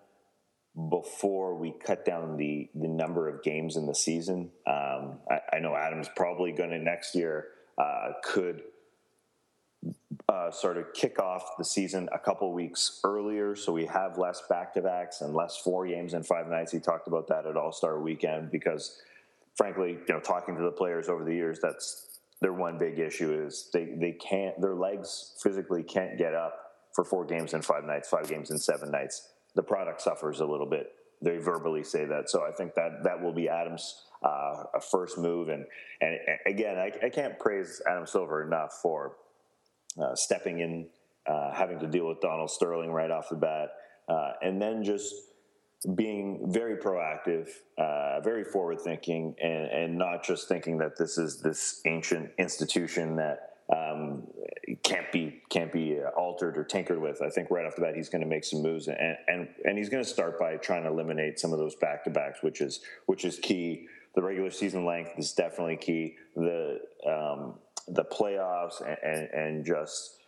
[SPEAKER 6] before we cut down the the number of games in the season. Um, I, I, know Adam's probably going to next year uh, could uh, sort of kick off the season a couple weeks earlier, so we have less back to backs and less four games in five nights. He talked about that at All Star Weekend because, frankly, you know, talking to the players over the years, that's their one big issue is they they can't their legs physically can't get up for four games in five nights, five games in seven nights. The product suffers a little bit. They verbally say that, so I think that that will be Adams' uh, first move. And and again, I, I can't praise Adam Silver enough for uh, stepping in, uh, having to deal with Donald Sterling right off the bat, uh, and then just being very proactive, uh, very forward thinking, and, and, not just thinking that this is this ancient institution that um, can't be can't be altered or tinkered with. I think right off the bat he's going to make some moves, and and, and he's going to start by trying to eliminate some of those back to backs, which is which is key. The regular season length is definitely key. The um, the playoffs and, and, and, just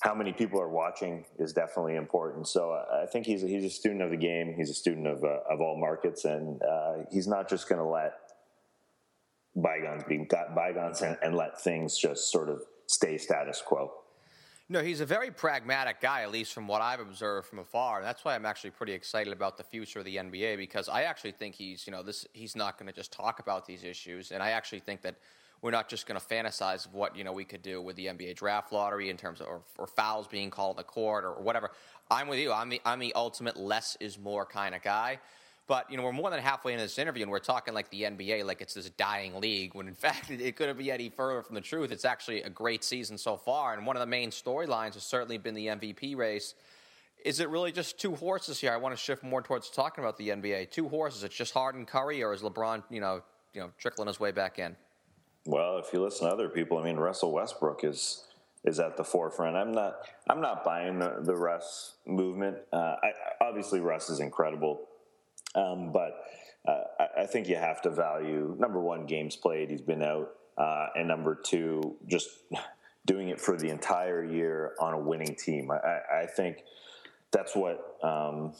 [SPEAKER 6] how many people are watching is definitely important. So uh, I think he's a, he's a student of the game. He's a student of uh, of all markets, and uh, he's not just going to let bygones be got bygones and, and let things just sort of stay status quo.
[SPEAKER 1] No, he's a very pragmatic guy, at least from what I've observed from afar. And that's why I'm actually pretty excited about the future of the NBA because I actually think he's, you know, this he's not going to just talk about these issues, and I actually think that we're not just going to fantasize of what you know we could do with the NBA draft lottery in terms of or, or fouls being called in the court or, or, whatever. I'm with you. I'm the I'm the ultimate less is more kind of guy. But you know we're more than halfway into this interview and we're talking like the NBA like it's this dying league when in fact it, it couldn't be any further from the truth. It's actually a great season so far and one of the main storylines has certainly been the MVP race. Is it really just two horses here? I want to shift more towards talking about the NBA. Two horses. It's just Harden, Curry, or is LeBron, you know, you know, trickling his way back in?
[SPEAKER 6] Well, if you listen to other people, I mean, Russell Westbrook is is at the forefront. I'm not I'm not buying the, the Russ movement. Uh, I, obviously, Russ is incredible, um, but uh, I, I, think you have to value number one games played. He's been out, uh, and number two, just doing it for the entire year on a winning team. I, I think that's what. Um,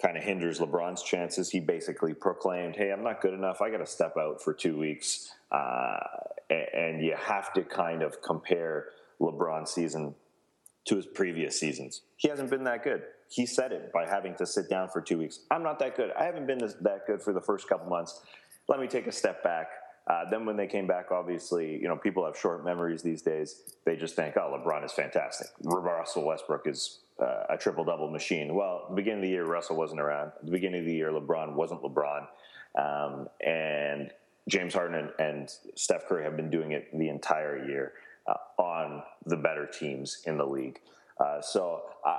[SPEAKER 6] kind of hinders LeBron's chances. He basically proclaimed, "Hey, I'm not good enough. I got to step out for two weeks." Uh, and you have to kind of compare LeBron's season to his previous seasons. He hasn't been that good. He said it by having to sit down for two weeks. I'm not that good. I haven't been this, that good for the first couple months. Let me take a step back. Uh, then when they came back, obviously, you know, people have short memories these days. They just think, oh, LeBron is fantastic. Russell Westbrook is uh, a triple double machine. Well, the beginning of the year, Russell wasn't around. At the beginning of the year, LeBron wasn't LeBron. Um, and James Harden and, and, Steph Curry have been doing it the entire year uh, on the better teams in the league. Uh, so uh,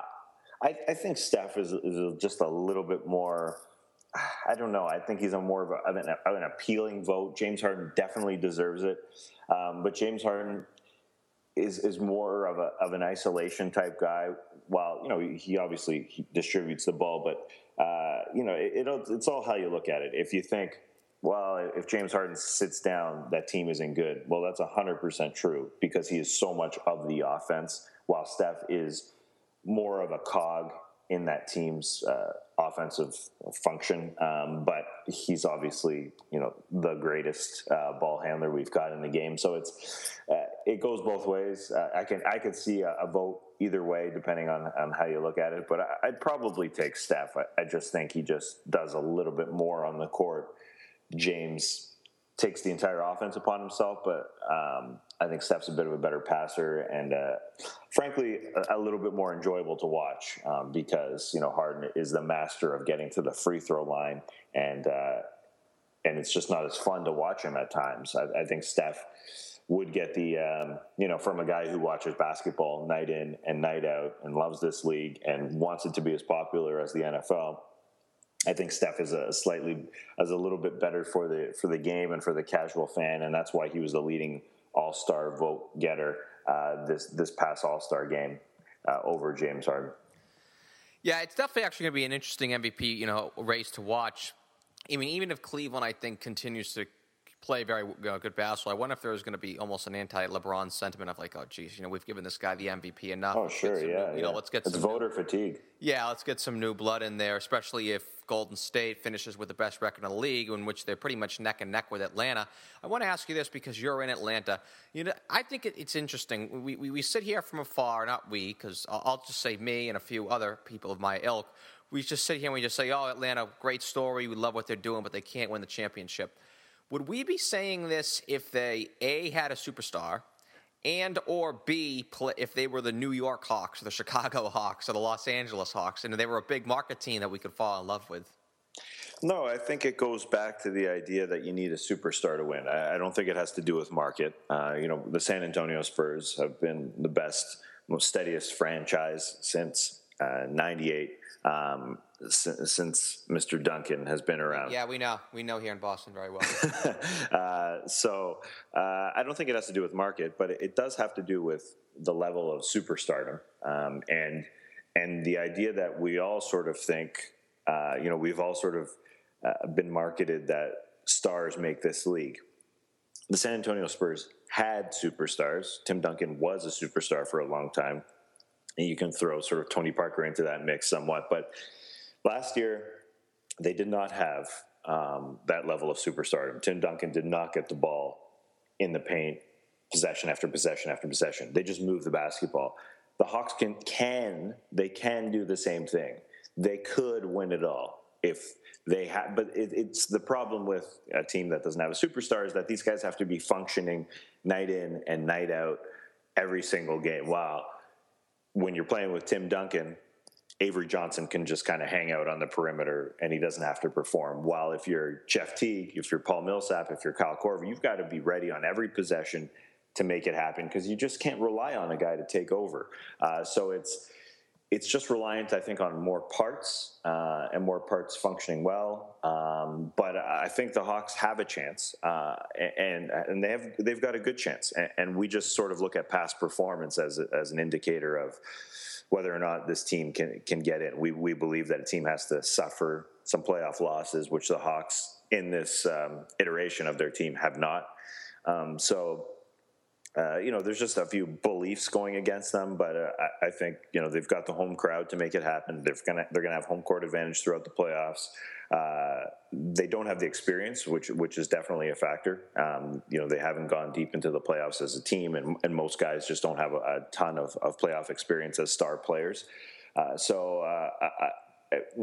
[SPEAKER 6] I, I, think Steph is, is, just a little bit more. I don't know. I think he's a more of, a, of, an, of an, appealing vote. James Harden definitely deserves it, um, but James Harden is is more of a of an isolation type guy. While you know he obviously he distributes the ball, but uh, you know it, it, it's all how you look at it. If you think well, if James Harden sits down, that team isn't good. Well, that's 100% true because he is so much of the offense, while Steph is more of a cog in that team's uh, offensive function. Um, but he's obviously, you know, the greatest uh, ball handler we've got in the game. So it's uh, it goes both ways. Uh, I can I could see a, a, vote either way depending on, on how you look at it. But I, would probably take Steph. I, I just think he just does a little bit more on the court James takes the entire offense upon himself, but um, I think Steph's a bit of a better passer and, uh, frankly, a, a, little bit more enjoyable to watch um, because you know Harden is the master of getting to the free throw line, and uh, and it's just not as fun to watch him at times. I, I think Steph would get the um, you know from a guy who watches basketball night in and night out and loves this league and wants it to be as popular as the NFL. I think Steph is a slightly as a little bit better for the for the game and for the casual fan, and that's why he was the leading All Star vote getter uh, this this past All Star game uh, over James Harden.
[SPEAKER 1] Yeah, it's definitely actually going to be an interesting MVP you know race to watch. I mean, even if Cleveland, I think, continues to play very uh, good basketball. I wonder if there's going to be almost an anti-LeBron sentiment of like, oh, geez, you know, we've given this guy the MVP enough.
[SPEAKER 6] Oh, sure,
[SPEAKER 1] some,
[SPEAKER 6] yeah,
[SPEAKER 1] you
[SPEAKER 6] yeah.
[SPEAKER 1] know, let's get
[SPEAKER 6] it's
[SPEAKER 1] some
[SPEAKER 6] voter fatigue.
[SPEAKER 1] Yeah, let's get some new blood in there, especially if Golden State finishes with the best record in the league, in which they're pretty much neck and neck with Atlanta. I want to ask you this because you're in Atlanta. You know, I think it, it's interesting. We, we, we sit here from afar, not we, because I'll, I'll just say me and a few other people of my ilk. We just sit here and we just say, "Oh, Atlanta, great story. We love what they're doing, but they can't win the championship." Would we be saying this if they a had a superstar, and or b play, if they were the New York Hawks, or the Chicago Hawks, or the Los Angeles Hawks, and they were a big market team that we could fall in love with?
[SPEAKER 6] No, I think it goes back to the idea that you need a superstar to win. I, don't think it has to do with market. Uh, you know, the San Antonio Spurs have been the best, most steadiest franchise since '98. Um, since, since Mr. Duncan has been around.
[SPEAKER 1] Yeah, we know. We know here in Boston very well.
[SPEAKER 6] uh, so uh, I don't think it has to do with market, but it does have to do with the level of superstardom um, and and the idea that we all sort of think, uh, you know, we've all sort of uh, been marketed that stars make this league. The San Antonio Spurs had superstars. Tim Duncan was a superstar for a long time. And you can throw sort of Tony Parker into that mix somewhat, but Last year, they did not have um, that level of superstardom. Tim Duncan did not get the ball in the paint possession after possession after possession. They just moved the basketball. The Hawks can can they can do the same thing. They could win it all if they have. But it, it's the problem with a team that doesn't have a superstar is that these guys have to be functioning night in and night out every single game. Wow. When you're playing with Tim Duncan, Avery Johnson can just kind of hang out on the perimeter and he doesn't have to perform. While if you're Jeff Teague, if you're Paul Millsap, if you're Kyle Korver, you've got to be ready on every possession to make it happen because you just can't rely on a guy to take over. Uh, so it's it's just reliant, I think, on more parts uh, and more parts functioning well. Um, but I think the Hawks have a chance, uh, and and they have they've got a good chance. And, and we just sort of look at past performance as as an indicator of whether or not this team can can get in. We we believe that a team has to suffer some playoff losses, which the Hawks in this um, iteration of their team have not. Um, so. Uh, you know, there's just a few beliefs going against them, but uh, I, I, think you know they've got the home crowd to make it happen. They're gonna they're gonna have home court advantage throughout the playoffs. Uh, they don't have the experience, which which is definitely a factor. Um, you know, they haven't gone deep into the playoffs as a team, and, and most guys just don't have a, a ton of, of playoff experience as star players. Uh, so, uh,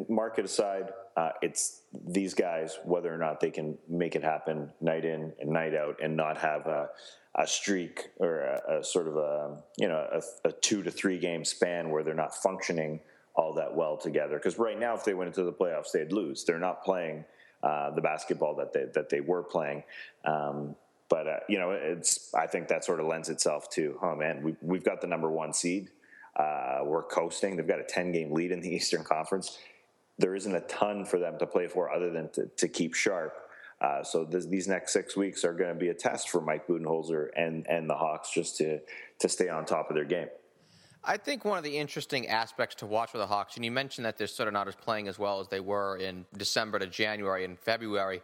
[SPEAKER 6] market aside, uh, it's these guys whether or not they can make it happen night in and night out, and not have a, a streak or a, a, sort of a you know a, a two to three game span where they're not functioning all that well together. Because right now, if they went into the playoffs, they'd lose. They're not playing uh, the basketball that they that they were playing. Um, but uh, you know, it's I think that sort of lends itself to, oh man, we, we've got the number one seed. Uh, we're coasting. They've got a ten game lead in the Eastern Conference. There isn't a ton for them to play for other than to, to keep sharp. Uh, so this, these next six weeks are going to be a test for Mike Budenholzer and and the Hawks just to to stay on top of their game.
[SPEAKER 1] I think one of the interesting aspects to watch with the Hawks, and you mentioned that they're sort of not as playing as well as they were in December to January and February,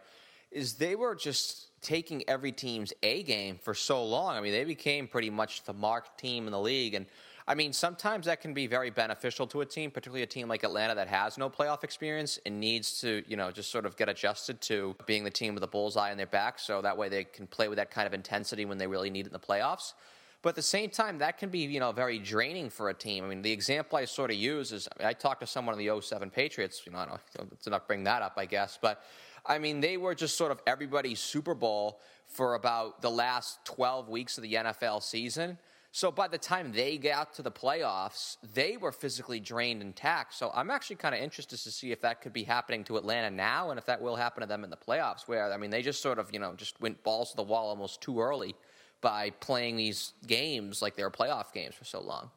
[SPEAKER 1] is they were just taking every team's A game for so long. I mean, they became pretty much the marked team in the league. And I mean, sometimes that can be very beneficial to a team, particularly a team like Atlanta that has no playoff experience and needs to, you know, just sort of get adjusted to being the team with a bullseye on their back. So that way they can play with that kind of intensity when they really need it in the playoffs. But at the same time, that can be, you know, very draining for a team. I mean, the example I sort of use is I, talked to someone in the 07 Patriots, you know, I don't let's not bring that up, I guess. But, I mean, they were just sort of everybody's Super Bowl for about the last 12 weeks of the NFL season. So by the time they got to the playoffs, they were physically drained and taxed. So I'm actually kind of interested to see if that could be happening to Atlanta now and if that will happen to them in the playoffs, where, I mean, they just sort of, you know, just went balls to the wall almost too early by playing these games like they were playoff games for so long.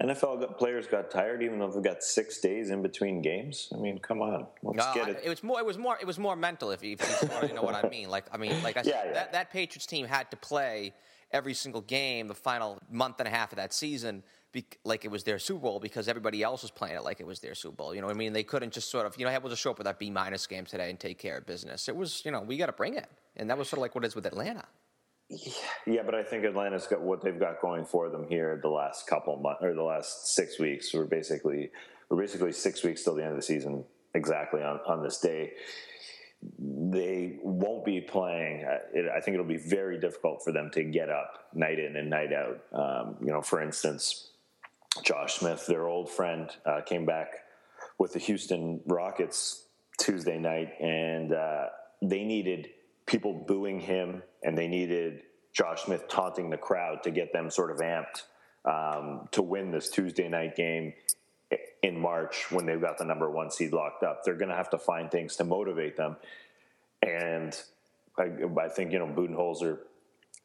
[SPEAKER 6] NFL players got tired, even though they've got six days in between games. I mean, come on, let's
[SPEAKER 1] no,
[SPEAKER 6] get
[SPEAKER 1] I,
[SPEAKER 6] it.
[SPEAKER 1] It was more. It was more. It was more mental. If you, if you want to know what I mean, like I mean, like I said,
[SPEAKER 6] Yeah, yeah.
[SPEAKER 1] That, that Patriots team had to play every single game the final month and a half of that season. Be, like it was their Super Bowl because everybody else was playing it like it was their Super Bowl. You know what I mean? They couldn't just sort of, you know, we'll just show up with that B minus game today and take care of business. It was, you know, we got to bring it, and that was sort of like what it is with Atlanta.
[SPEAKER 6] Yeah, but I think Atlanta's got what they've got going for them here the last couple months or the last six weeks. We're basically we're basically six weeks till the end of the season exactly on, on this day. They won't be playing. I think it'll be very difficult for them to get up night in and night out. Um, you know, for instance, Josh Smith, their old friend, uh, came back with the Houston Rockets Tuesday night, and uh, they needed people booing him, and they needed Josh Smith taunting the crowd to get them sort of amped um, to win this Tuesday night game in March when they've got the number one seed locked up. They're going to have to find things to motivate them, and I, I think you know Budenholzer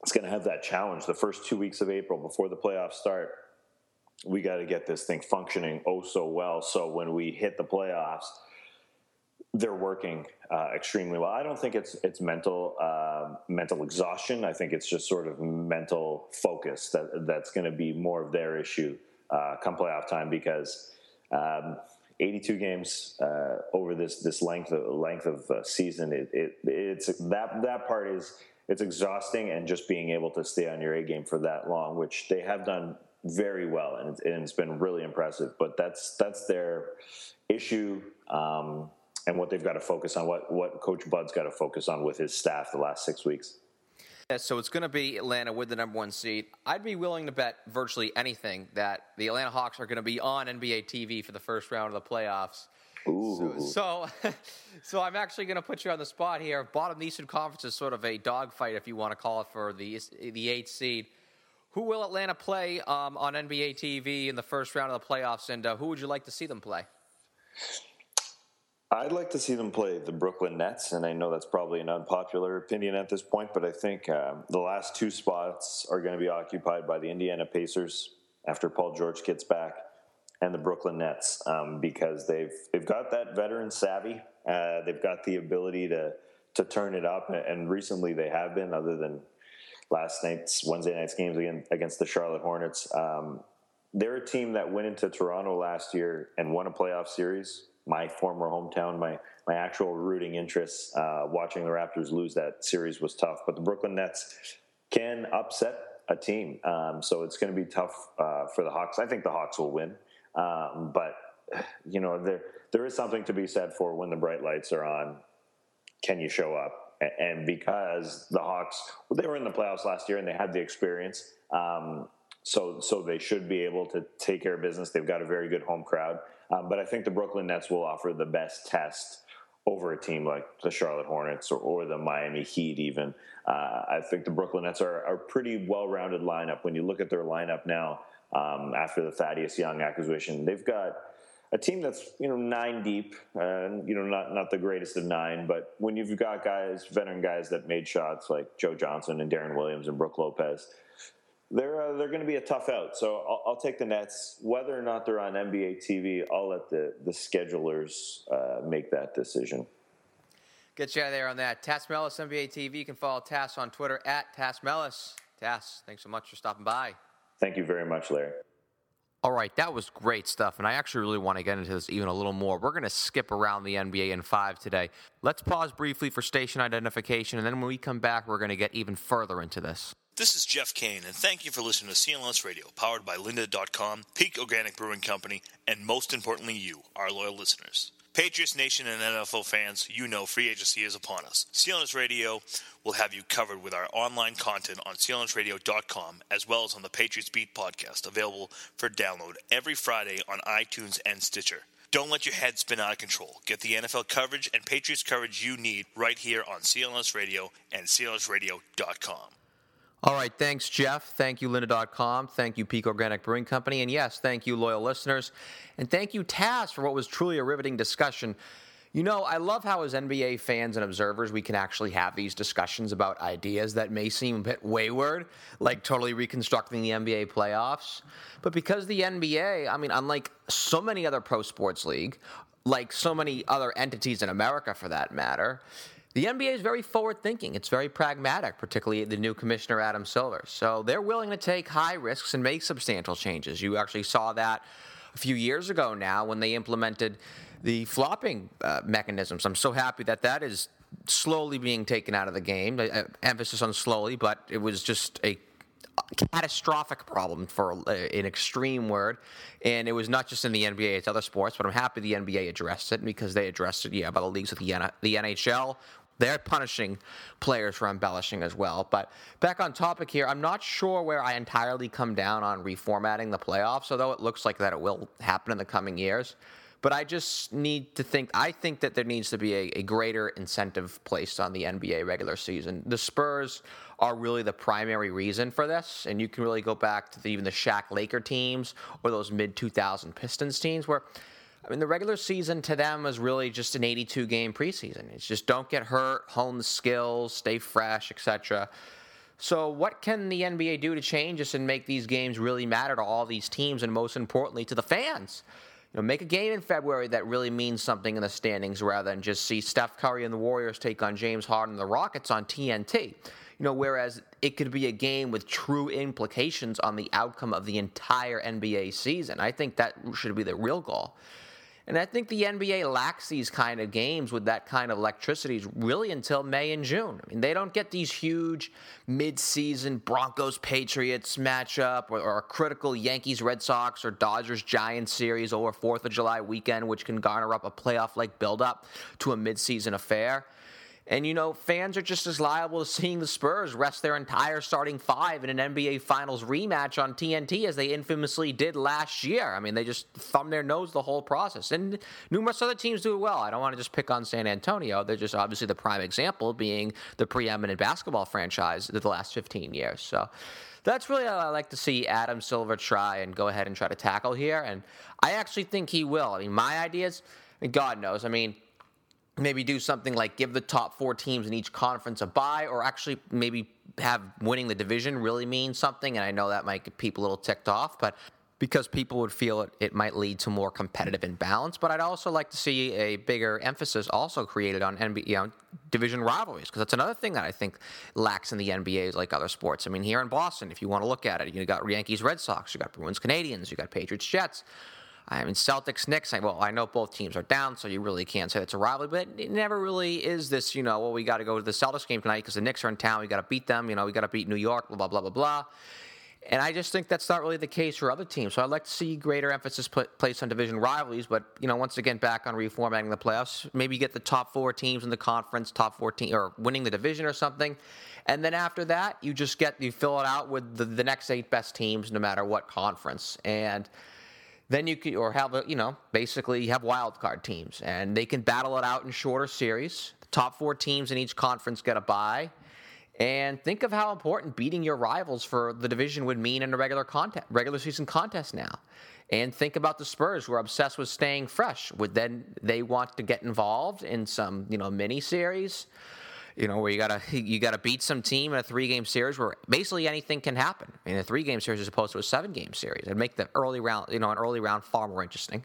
[SPEAKER 6] is going to have that challenge the first two weeks of April before the playoffs start we got to get this thing functioning oh so well. So when we hit the playoffs, they're working uh, extremely well. I don't think it's it's mental um mental exhaustion. I think it's just sort of mental focus that that's going to be more of their issue uh, come playoff time because. Um, 82 games uh, over this this length of length of uh, season. It, it it's that that part is it's exhausting, and just being able to stay on your A game for that long, which they have done very well, and it's, and it's been really impressive. But that's that's their issue, um, and what they've got to focus on. What what Coach Bud's got to focus on with his staff the last six weeks.
[SPEAKER 1] Yeah, so it's going to be Atlanta with the number one seed. I'd be willing to bet virtually anything that the Atlanta Hawks are going to be on NBA TV for the first round of the playoffs.
[SPEAKER 6] Ooh.
[SPEAKER 1] So, so, so I'm actually going to put you on the spot here. Bottom of the Eastern Conference is sort of a dogfight, if you want to call it, for the the eighth seed. Who will Atlanta play um, on NBA TV in the first round of the playoffs, and uh, who would you like to see them play?
[SPEAKER 6] I'd like to see them play the Brooklyn Nets, and I know that's probably an unpopular opinion at this point, but I think um, the last two spots are going to be occupied by the Indiana Pacers after Paul George gets back, and the Brooklyn Nets um, because they've they've got that veteran savvy, uh, they've got the ability to to turn it up, and recently they have been, other than last night's Wednesday night's games against the Charlotte Hornets. Um, they're a team that went into Toronto last year and won a playoff series. My former hometown, my my actual rooting interests, uh, watching the Raptors lose that series was tough. But the Brooklyn Nets can upset a team, um, so it's going to be tough uh, for the Hawks. I think the Hawks will win, um, but you know there there is something to be said for when the bright lights are on. Can you show up? And because the Hawks, well, they were in the playoffs last year and they had the experience, um, so so they should be able to take care of business. They've got a very good home crowd, um, but I think the Brooklyn Nets will offer the best test over a team like the Charlotte Hornets or, or the Miami Heat. Even uh, I think the Brooklyn Nets are a pretty well-rounded lineup. When you look at their lineup now, um, after the Thaddeus Young acquisition, they've got a team that's you know nine deep, and you know not not the greatest of nine, but when you've got guys, veteran guys that made shots like Joe Johnson and Deron Williams and Brook Lopez, they're uh, they're going to be a tough out. So I'll, I'll, take the Nets, whether or not they're on NBA TV. I'll let the the schedulers uh, make that decision.
[SPEAKER 1] Get you out there on that. Tas Melas, NBA TV. You can follow Tas on Twitter at Tas Melas. Tas, thanks so much for stopping by.
[SPEAKER 6] Thank you very much, Larry.
[SPEAKER 1] All right, that was great stuff, and I actually really want to get into this even a little more. We're going to skip around the NBA in five today. Let's pause briefly for station identification, and then when we come back, we're going to get even further into this.
[SPEAKER 7] This is Jeff Kane, and thank you for listening to CLNS Radio, powered by Lynda.com, Peak Organic Brewing Company, and most importantly, you, our loyal listeners. Patriots Nation and NFL fans, you know free agency is upon us. CLNS Radio will have you covered with our online content on CLNSradio.com as well as on the Patriots Beat podcast, available for download every Friday on iTunes and Stitcher. Don't let your head spin out of control. Get the NFL coverage and Patriots coverage you need right here on CLNS Radio and CLNSradio.com.
[SPEAKER 1] All right, thanks, Jeff. Thank you, Lynda.com. Thank you, Peak Organic Brewing Company. And yes, thank you, loyal listeners. And thank you, Tas, for what was truly a riveting discussion. You know, I love how, as NBA fans and observers, we can actually have these discussions about ideas that may seem a bit wayward, like totally reconstructing the NBA playoffs. But because the NBA, I mean, unlike so many other pro sports league, like so many other entities in America for that matter, the NBA is very forward thinking. It's very pragmatic, particularly the new commissioner, Adam Silver. So they're willing to take high risks and make substantial changes. You actually saw that a few years ago now when they implemented the flopping uh, mechanisms. I'm so happy that that is slowly being taken out of the game. Uh, emphasis on slowly, but it was just a catastrophic problem for uh, an extreme word and it was not just in the nba it's other sports but i'm happy the nba addressed it because they addressed it yeah by the leagues of the, the nhl they're punishing players for embellishing as well. But back on topic here, I'm not sure where I entirely come down on reformatting the playoffs, although it looks like that it will happen in the coming years. But I just need to think. I think that there needs to be a, a, greater incentive placed on the NBA regular season. The Spurs are really the primary reason for this, and you can really go back to the, even the Shaq Laker teams or those mid 2000 Pistons teams where. I mean, the regular season to them is really just an 82 game preseason. It's just don't get hurt, hone the skills, stay fresh, etc. So, what can the NBA do to change this and make these games really matter to all these teams and most importantly to the fans? you know, make a game in February that really means something in the standings rather than just see Steph Curry and the Warriors take on James Harden and the Rockets on TNT. You know, whereas it could be a game with true implications on the outcome of the entire NBA season. I think that should be the real goal. And I think the NBA lacks these kind of games with that kind of electricity really until May and June. I mean, they don't get these huge mid-season Broncos Patriots matchup or, or a critical Yankees Red Sox or Dodgers Giants series over 4th of July weekend, which can garner up a playoff like build-up to a mid-season affair. And, you know, fans are just as liable to seeing the Spurs rest their entire starting five in an NBA Finals rematch on TNT as they infamously did last year. I mean, they just thumb their nose the whole process. And numerous other teams do it well. I don't want to just pick on San Antonio. They're just obviously the prime example, being the preeminent basketball franchise of the last 15 years. So that's really how I like to see Adam Silver try and go ahead and try to tackle here. And I actually think he will. I mean, my ideas, God knows. I mean, maybe do something like give the top four teams in each conference a bye, or actually maybe have winning the division really mean something. And I know that might get people a little ticked off, but because people would feel it, it might lead to more competitive imbalance. But I'd also like to see a bigger emphasis also created on NBA you know, division rivalries, because that's another thing that I think lacks in the NBA, like other sports. I mean, here in Boston, if you want to look at it, you got Yankees, Red Sox, you got Bruins, Canadiens, you got Patriots, Jets. I mean, Celtics, Knicks. well, I know both teams are down, so you really can't say it's a rivalry. But it never really is this. You know, well, we got to go to the Celtics game tonight because the Knicks are in town. We got to beat them. You know, we got to beat New York. Blah blah blah blah blah. And I just think that's not really the case for other teams. So I'd like to see greater emphasis put, placed on division rivalries. But you know, once again, back on reformatting the playoffs, maybe get the top four teams in the conference, top four team, or winning the division or something. And then after that, you just get you fill it out with the, the next eight best teams, no matter what conference. And then you could, or have a, you know, basically you have wild card teams, and they can battle it out in shorter series. The top four teams in each conference get a bye. And think of how important beating your rivals for the division would mean in a regular contest, regular season contest now. And think about the Spurs who are obsessed with staying fresh. Would then they want to get involved in some, you know, mini series? You know, where you gotta you gotta beat some team in a three game series where basically anything can happen. in a three game series as opposed to a seven game series and make the early round, you know, an early round far more interesting.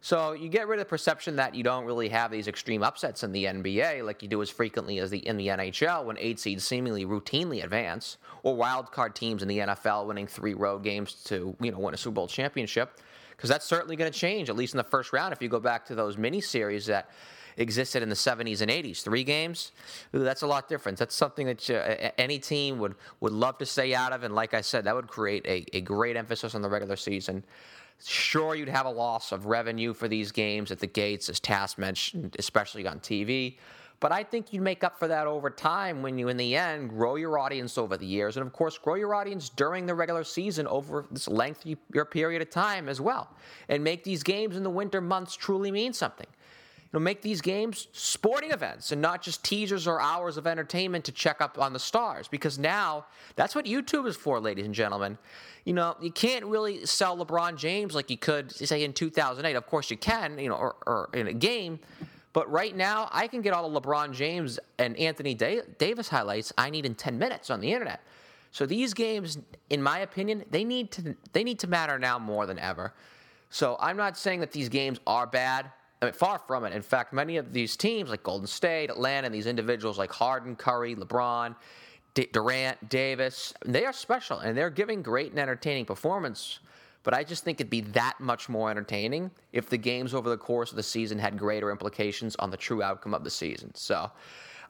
[SPEAKER 1] So you get rid of the perception that you don't really have these extreme upsets in the NBA like you do as frequently as the in the NHL when eight seeds seemingly routinely advance, or wild card teams in the NFL winning three road games to you know win a Super Bowl championship, because that's certainly going to change at least in the first round if you go back to those mini series that existed in the 70s and 80s. Three games, Ooh, that's a lot different. That's something that you, any team would, would love to stay out of. And like I said, that would create a, a great emphasis on the regular season. Sure, you'd have a loss of revenue for these games at the gates, as Tas mentioned, especially on TV. But I think you make up for that over time when you, in the end, grow your audience over the years. And of course, grow your audience during the regular season over this lengthy period of time as well. And make these games in the winter months truly mean something know, make these games sporting events and not just teasers or hours of entertainment to check up on the stars. Because now that's what YouTube is for, ladies and gentlemen. You know, you can't really sell LeBron James like you could, say, in 2008. Of course, you can, you know, or, or in a game. But right now, I can get all the LeBron James and Anthony Davis highlights I need in 10 minutes on the internet. So these games, in my opinion, they need to they need to matter now more than ever. So I'm not saying that these games are bad. I mean, far from it. In fact, many of these teams like Golden State, Atlanta, and these individuals like Harden, Curry, LeBron, D- Durant, Davis, they are special and they're giving great and entertaining performance. But I just think it'd be that much more entertaining if the games over the course of the season had greater implications on the true outcome of the season. So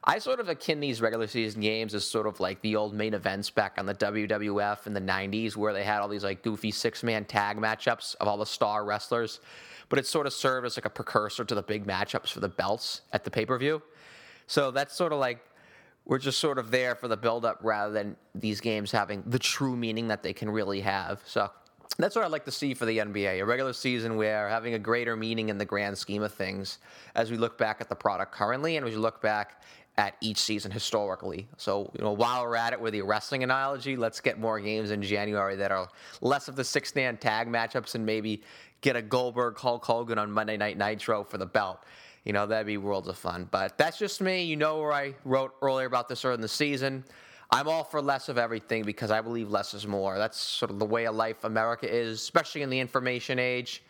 [SPEAKER 1] I sort of akin these regular season games as sort of like the old main events back on the WWF in the 90s where they had all these like goofy six man tag matchups of all the star wrestlers. But it sort of served as like a precursor to the big matchups for the belts at the pay per view. So that's sort of like we're just sort of there for the build up rather than these games having the true meaning that they can really have. So that's what I'd like to see for the NBA a regular season where having a greater meaning in the grand scheme of things as we look back at the product currently and as we look back at each season historically. So, you know, while we're at it with the wrestling analogy, let's get more games in January that are less of the six man tag matchups and maybe get a Goldberg Hulk Hogan on Monday Night Nitro for the belt. You know, that'd be worlds of fun. But that's just me. You know where I wrote earlier about this early in the season. I'm all for less of everything because I believe less is more. That's sort of the way of life America is, especially in the information age.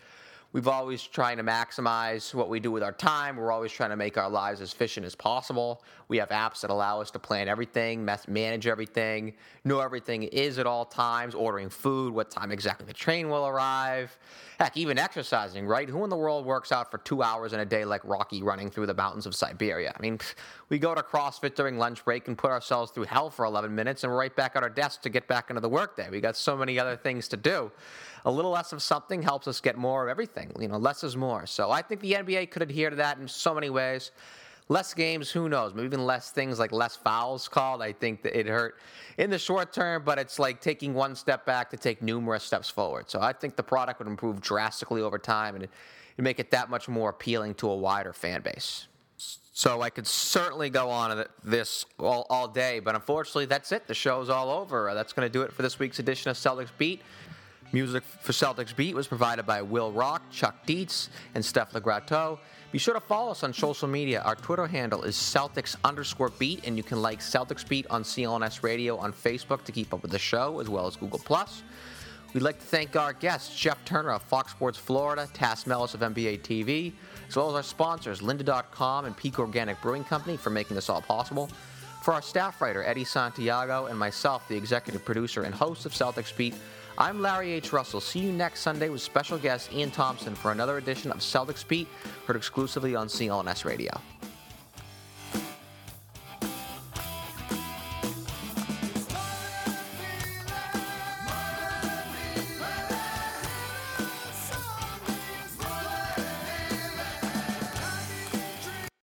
[SPEAKER 1] We've always trying to maximize what we do with our time. We're always trying to make our lives as efficient as possible. We have apps that allow us to plan everything, manage everything, know everything is at all times, ordering food, what time exactly the train will arrive. Heck, even exercising, right? Who in the world works out for two hours in a day like Rocky running through the mountains of Siberia? I mean, we go to CrossFit during lunch break and put ourselves through hell for 11 minutes and we're right back at our desk to get back into the workday. We got so many other things to do a little less of something helps us get more of everything. You know, less is more. So I think the NBA could adhere to that in so many ways. Less games, who knows? Maybe even less things like less fouls called. I think that it hurt in the short term, but it's like taking one step back to take numerous steps forward. So I think the product would improve drastically over time and make it that much more appealing to a wider fan base. So I could certainly go on this all, all day, but unfortunately, that's it. The show's all over. That's going to do it for this week's edition of Celtics Beat. Music for Celtics Beat was provided by Will Rock, Chuck Dietz, and Steph LeGrateau. Be sure to follow us on social media. Our Twitter handle is Celtics underscore beat, and you can like Celtics Beat on CLNS Radio on Facebook to keep up with the show, as well as Google Plus. We'd like to thank our guests, Jeff Turner of Fox Sports Florida, Tas Melas of NBA TV, as well as our sponsors, Lynda.com and Peak Organic Brewing Company, for making this all possible. For our staff writer, Eddie Santiago, and myself, the executive producer and host of Celtics Beat, I'm Larry H. Russell. See you next Sunday with special guest Ian Thompson for another edition of Celtics Beat, heard exclusively on CLNS Radio.